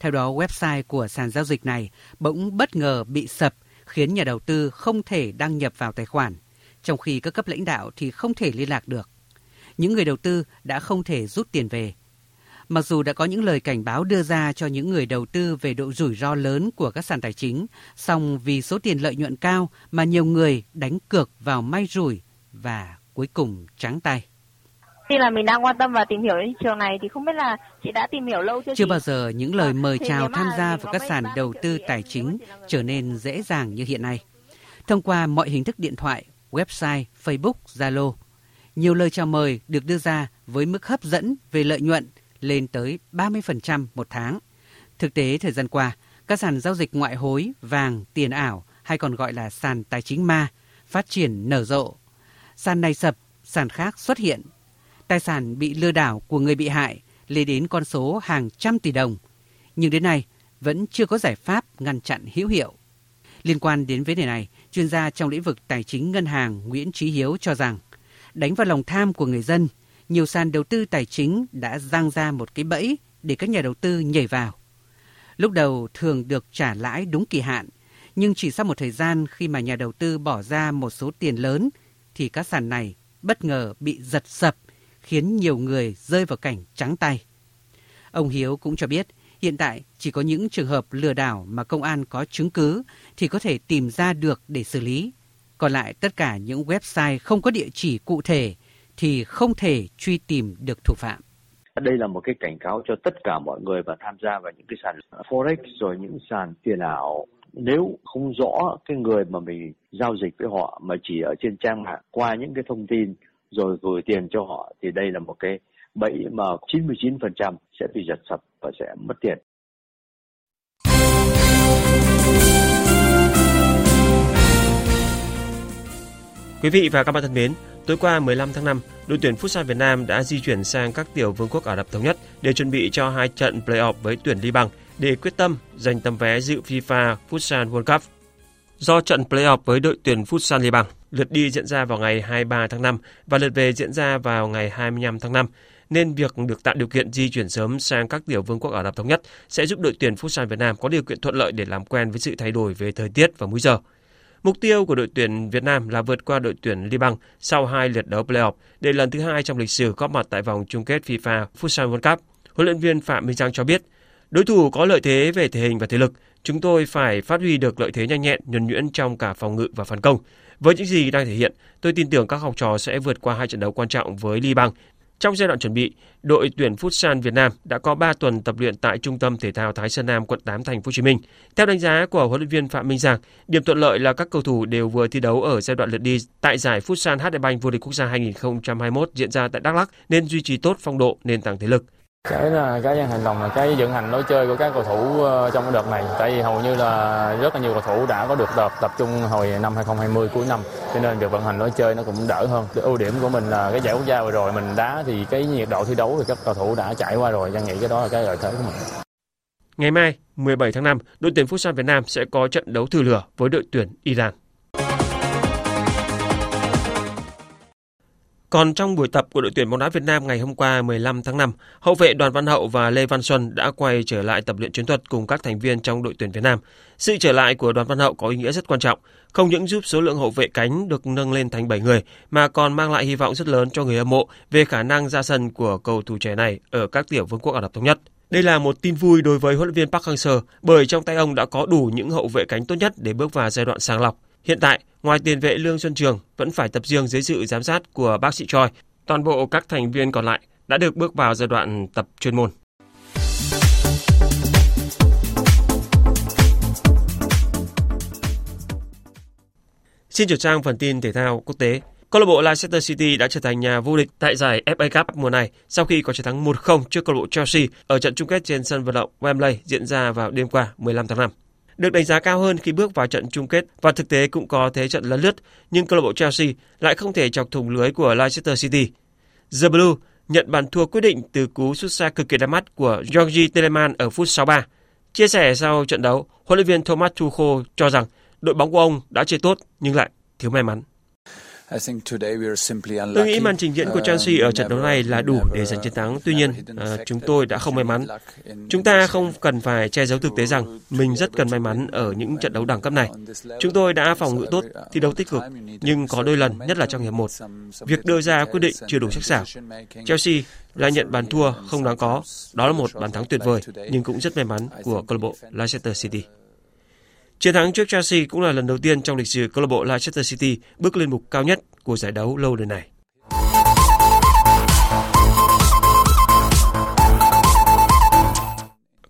Theo đó, website của sàn giao dịch này bỗng bất ngờ bị sập khiến nhà đầu tư không thể đăng nhập vào tài khoản, trong khi các cấp lãnh đạo thì không thể liên lạc được. Những người đầu tư đã không thể rút tiền về Mặc dù đã có những lời cảnh báo đưa ra cho những người đầu tư về độ rủi ro lớn của các sàn tài chính, song vì số tiền lợi nhuận cao mà nhiều người đánh cược vào may rủi và cuối cùng trắng tay. Khi là mình đang quan tâm và tìm hiểu thị trường này thì không biết là chị đã tìm hiểu lâu chưa? Chưa bao giờ những lời mời chào tham gia vào các sàn đầu tư tài chính trở nên dễ dàng như hiện nay. Thông qua mọi hình thức điện thoại, website, Facebook, Zalo, nhiều lời chào mời được đưa ra với mức hấp dẫn về lợi nhuận lên tới 30% một tháng. Thực tế thời gian qua, các sàn giao dịch ngoại hối, vàng, tiền ảo hay còn gọi là sàn tài chính ma phát triển nở rộ. Sàn này sập, sàn khác xuất hiện. Tài sản bị lừa đảo của người bị hại lên đến con số hàng trăm tỷ đồng. Nhưng đến nay vẫn chưa có giải pháp ngăn chặn hữu hiệu. Liên quan đến vấn đề này, chuyên gia trong lĩnh vực tài chính ngân hàng Nguyễn Trí Hiếu cho rằng đánh vào lòng tham của người dân nhiều sàn đầu tư tài chính đã giang ra một cái bẫy để các nhà đầu tư nhảy vào. Lúc đầu thường được trả lãi đúng kỳ hạn, Nhưng chỉ sau một thời gian khi mà nhà đầu tư bỏ ra một số tiền lớn thì các sàn này bất ngờ bị giật sập, khiến nhiều người rơi vào cảnh trắng tay. Ông Hiếu cũng cho biết hiện tại chỉ có những trường hợp lừa đảo mà công an có chứng cứ thì có thể tìm ra được để xử lý. Còn lại tất cả những website không có địa chỉ cụ thể thì không thể truy tìm được thủ phạm. Đây là một cái cảnh cáo cho tất cả mọi người và tham gia vào những cái sàn forex rồi những sàn tiền ảo. Nếu không rõ cái người mà mình giao dịch với họ mà chỉ ở trên trang mạng qua những cái thông tin rồi gửi tiền cho họ thì đây là một cái bẫy mà 99% sẽ bị giật sập và sẽ mất tiền. Quý vị và các bạn thân mến, tối qua 15 tháng 5, đội tuyển Futsal Việt Nam đã di chuyển sang các tiểu vương quốc Ả Rập Thống Nhất để chuẩn bị cho hai trận play-off với tuyển Liban để quyết tâm giành tấm vé dự FIFA Futsal World Cup. Do trận play-off với đội tuyển Futsal Liban, lượt đi diễn ra vào ngày 23 tháng 5 và lượt về diễn ra vào ngày 25 tháng 5, nên việc được tạo điều kiện di chuyển sớm sang các tiểu vương quốc Ả Rập Thống Nhất sẽ giúp đội tuyển Futsal Việt Nam có điều kiện thuận lợi để làm quen với sự thay đổi về thời tiết và múi giờ. Mục tiêu của đội tuyển Việt Nam là vượt qua đội tuyển Liban sau hai lượt đấu playoff để lần thứ hai trong lịch sử góp mặt tại vòng chung kết FIFA Futsal World Cup. Huấn luyện viên Phạm Minh Giang cho biết, đối thủ có lợi thế về thể hình và thể lực, chúng tôi phải phát huy được lợi thế nhanh nhẹn, nhuần nhuyễn trong cả phòng ngự và phản công. Với những gì đang thể hiện, tôi tin tưởng các học trò sẽ vượt qua hai trận đấu quan trọng với Liban trong giai đoạn chuẩn bị, đội tuyển Futsal Việt Nam đã có 3 tuần tập luyện tại Trung tâm Thể thao Thái Sơn Nam, quận 8, thành phố Hồ Chí Minh. Theo đánh giá của huấn luyện viên Phạm Minh Giang, điểm thuận lợi là các cầu thủ đều vừa thi đấu ở giai đoạn lượt đi tại giải Futsal HD Bank vô địch quốc gia 2021 diễn ra tại Đắk Lắk nên duy trì tốt phong độ, nền tảng thể lực cái là cái hành động là cái dựng hành lối chơi của các cầu thủ ờ, trong cái đợt này. Tại vì hầu như là rất là nhiều cầu thủ đã có được đợt tập trung hồi năm 2020 cuối năm. Cho nên việc vận hành lối chơi nó cũng đỡ hơn. Cái ưu điểm của mình là cái giải quốc gia vừa rồi mình đá thì cái nhiệt độ thi đấu thì các cầu thủ đã trải qua rồi. Giang nghĩ cái đó là cái lợi thế của mình. Ngày mai, 17 tháng 5, đội tuyển Futsal Việt Nam sẽ có trận đấu thử lửa với đội tuyển Iran. Còn trong buổi tập của đội tuyển bóng đá Việt Nam ngày hôm qua 15 tháng 5, hậu vệ Đoàn Văn Hậu và Lê Văn Xuân đã quay trở lại tập luyện chiến thuật cùng các thành viên trong đội tuyển Việt Nam. Sự trở lại của Đoàn Văn Hậu có ý nghĩa rất quan trọng, không những giúp số lượng hậu vệ cánh được nâng lên thành 7 người mà còn mang lại hy vọng rất lớn cho người hâm mộ về khả năng ra sân của cầu thủ trẻ này ở các tiểu vương quốc Ả Rập thống nhất. Đây là một tin vui đối với huấn luyện viên Park Hang-seo bởi trong tay ông đã có đủ những hậu vệ cánh tốt nhất để bước vào giai đoạn sàng lọc. Hiện tại, ngoài tiền vệ Lương Xuân Trường vẫn phải tập riêng dưới sự giám sát của bác sĩ Choi, toàn bộ các thành viên còn lại đã được bước vào giai đoạn tập chuyên môn. Xin chuyển sang phần tin thể thao quốc tế. Câu lạc bộ Leicester City đã trở thành nhà vô địch tại giải FA Cup mùa này sau khi có chiến thắng 1-0 trước câu lạc bộ Chelsea ở trận chung kết trên sân vận động Wembley diễn ra vào đêm qua 15 tháng 5 được đánh giá cao hơn khi bước vào trận chung kết và thực tế cũng có thế trận lấn lướt, nhưng câu lạc bộ Chelsea lại không thể chọc thủng lưới của Leicester City. The Blue nhận bàn thua quyết định từ cú sút xa cực kỳ đắm mắt của Georgi Telemann ở phút 63. Chia sẻ sau trận đấu, huấn luyện viên Thomas Tuchel cho rằng đội bóng của ông đã chơi tốt nhưng lại thiếu may mắn. Tôi nghĩ màn trình diễn của Chelsea ở trận đấu này là đủ để giành chiến thắng. Tuy nhiên, à, chúng tôi đã không may mắn. Chúng ta không cần phải che giấu thực tế rằng mình rất cần may mắn ở những trận đấu đẳng cấp này. Chúng tôi đã phòng ngự tốt, thi đấu tích cực, nhưng có đôi lần, nhất là trong hiệp 1, việc đưa ra quyết định chưa đủ sắc sảo. Chelsea lại nhận bàn thua không đáng có. Đó là một bàn thắng tuyệt vời, nhưng cũng rất may mắn của câu lạc bộ Leicester City. Chiến thắng trước Chelsea cũng là lần đầu tiên trong lịch sử câu lạc bộ Leicester City bước lên mục cao nhất của giải đấu lâu đời này.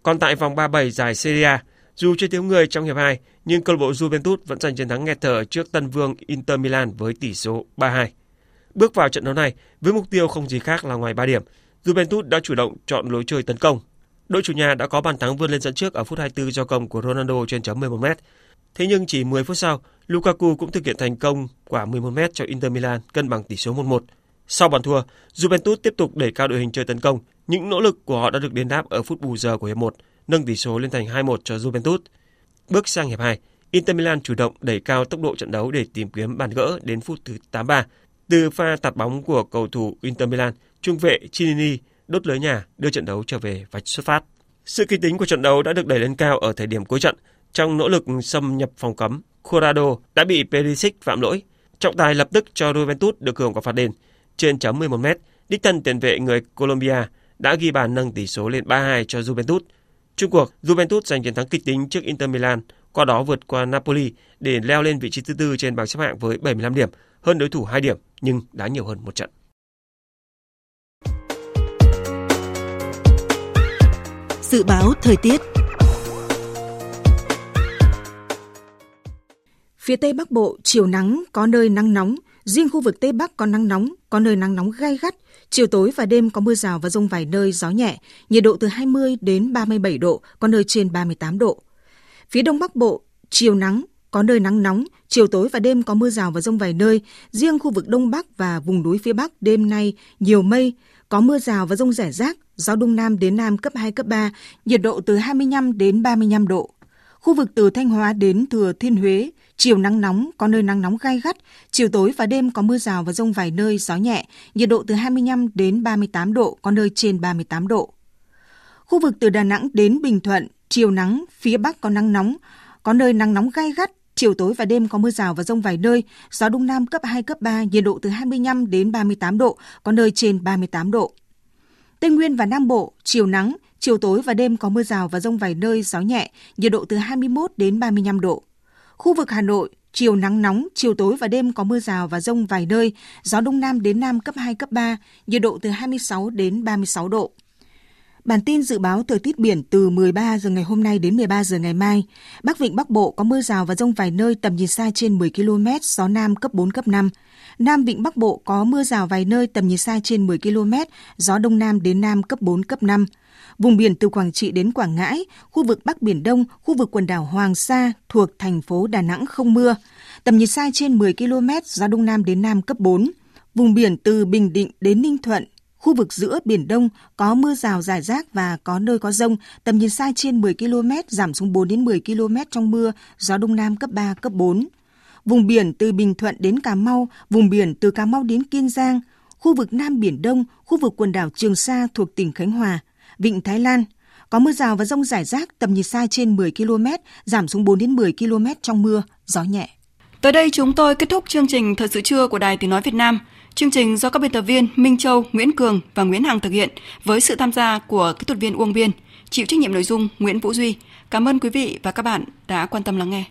Còn tại vòng 37 giải Serie A, dù chưa thiếu người trong hiệp 2, nhưng câu lạc bộ Juventus vẫn giành chiến thắng nghẹt thở trước tân vương Inter Milan với tỷ số 3-2. Bước vào trận đấu này với mục tiêu không gì khác là ngoài 3 điểm, Juventus đã chủ động chọn lối chơi tấn công Đội chủ nhà đã có bàn thắng vươn lên dẫn trước ở phút 24 do công của Ronaldo trên chấm 11 m. Thế nhưng chỉ 10 phút sau, Lukaku cũng thực hiện thành công quả 11 m cho Inter Milan cân bằng tỷ số 1-1. Sau bàn thua, Juventus tiếp tục đẩy cao đội hình chơi tấn công. Những nỗ lực của họ đã được đền đáp ở phút bù giờ của hiệp 1, nâng tỷ số lên thành 2-1 cho Juventus. Bước sang hiệp 2, Inter Milan chủ động đẩy cao tốc độ trận đấu để tìm kiếm bàn gỡ đến phút thứ 83. Từ pha tạt bóng của cầu thủ Inter Milan, trung vệ Chinini đốt lưới nhà đưa trận đấu trở về vạch xuất phát. Sự kỳ tính của trận đấu đã được đẩy lên cao ở thời điểm cuối trận. Trong nỗ lực xâm nhập phòng cấm, Corrado đã bị Perisic phạm lỗi. Trọng tài lập tức cho Juventus được hưởng quả phạt đền. Trên chấm 11 m đích thân tiền vệ người Colombia đã ghi bàn nâng tỷ số lên 3-2 cho Juventus. Trung cuộc, Juventus giành chiến thắng kịch tính trước Inter Milan, qua đó vượt qua Napoli để leo lên vị trí thứ tư trên bảng xếp hạng với 75 điểm, hơn đối thủ 2 điểm nhưng đã nhiều hơn một trận. Dự báo thời tiết Phía Tây Bắc Bộ, chiều nắng, có nơi nắng nóng. Riêng khu vực Tây Bắc có nắng nóng, có nơi nắng nóng gai gắt. Chiều tối và đêm có mưa rào và rông vài nơi, gió nhẹ. Nhiệt độ từ 20 đến 37 độ, có nơi trên 38 độ. Phía Đông Bắc Bộ, chiều nắng, có nơi nắng nóng, chiều tối và đêm có mưa rào và rông vài nơi. Riêng khu vực Đông Bắc và vùng núi phía Bắc đêm nay nhiều mây, có mưa rào và rông rải rác, gió Đông Nam đến Nam cấp 2, cấp 3, nhiệt độ từ 25 đến 35 độ. Khu vực từ Thanh Hóa đến Thừa Thiên Huế, chiều nắng nóng, có nơi nắng nóng gai gắt, chiều tối và đêm có mưa rào và rông vài nơi, gió nhẹ, nhiệt độ từ 25 đến 38 độ, có nơi trên 38 độ. Khu vực từ Đà Nẵng đến Bình Thuận, chiều nắng, phía Bắc có nắng nóng, có nơi nắng nóng gai gắt, chiều tối và đêm có mưa rào và rông vài nơi, gió đông nam cấp 2, cấp 3, nhiệt độ từ 25 đến 38 độ, có nơi trên 38 độ. Tây Nguyên và Nam Bộ, chiều nắng, chiều tối và đêm có mưa rào và rông vài nơi, gió nhẹ, nhiệt độ từ 21 đến 35 độ. Khu vực Hà Nội, chiều nắng nóng, chiều tối và đêm có mưa rào và rông vài nơi, gió đông nam đến nam cấp 2, cấp 3, nhiệt độ từ 26 đến 36 độ. Bản tin dự báo thời tiết biển từ 13 giờ ngày hôm nay đến 13 giờ ngày mai. Bắc Vịnh Bắc Bộ có mưa rào và rông vài nơi tầm nhìn xa trên 10 km, gió Nam cấp 4, cấp 5. Nam Vịnh Bắc Bộ có mưa rào vài nơi tầm nhìn xa trên 10 km, gió Đông Nam đến Nam cấp 4, cấp 5. Vùng biển từ Quảng Trị đến Quảng Ngãi, khu vực Bắc Biển Đông, khu vực quần đảo Hoàng Sa thuộc thành phố Đà Nẵng không mưa. Tầm nhìn xa trên 10 km, gió Đông Nam đến Nam cấp 4. Vùng biển từ Bình Định đến Ninh Thuận, khu vực giữa Biển Đông có mưa rào rải rác và có nơi có rông, tầm nhìn xa trên 10 km, giảm xuống 4 đến 10 km trong mưa, gió Đông Nam cấp 3, cấp 4. Vùng biển từ Bình Thuận đến Cà Mau, vùng biển từ Cà Mau đến Kiên Giang, khu vực Nam Biển Đông, khu vực quần đảo Trường Sa thuộc tỉnh Khánh Hòa, Vịnh Thái Lan. Có mưa rào và rông rải rác tầm nhìn xa trên 10 km, giảm xuống 4 đến 10 km trong mưa, gió nhẹ. Tới đây chúng tôi kết thúc chương trình Thời sự trưa của Đài Tiếng Nói Việt Nam. Chương trình do các biên tập viên Minh Châu, Nguyễn Cường và Nguyễn Hằng thực hiện với sự tham gia của kỹ thuật viên Uông Biên, chịu trách nhiệm nội dung Nguyễn Vũ Duy. Cảm ơn quý vị và các bạn đã quan tâm lắng nghe.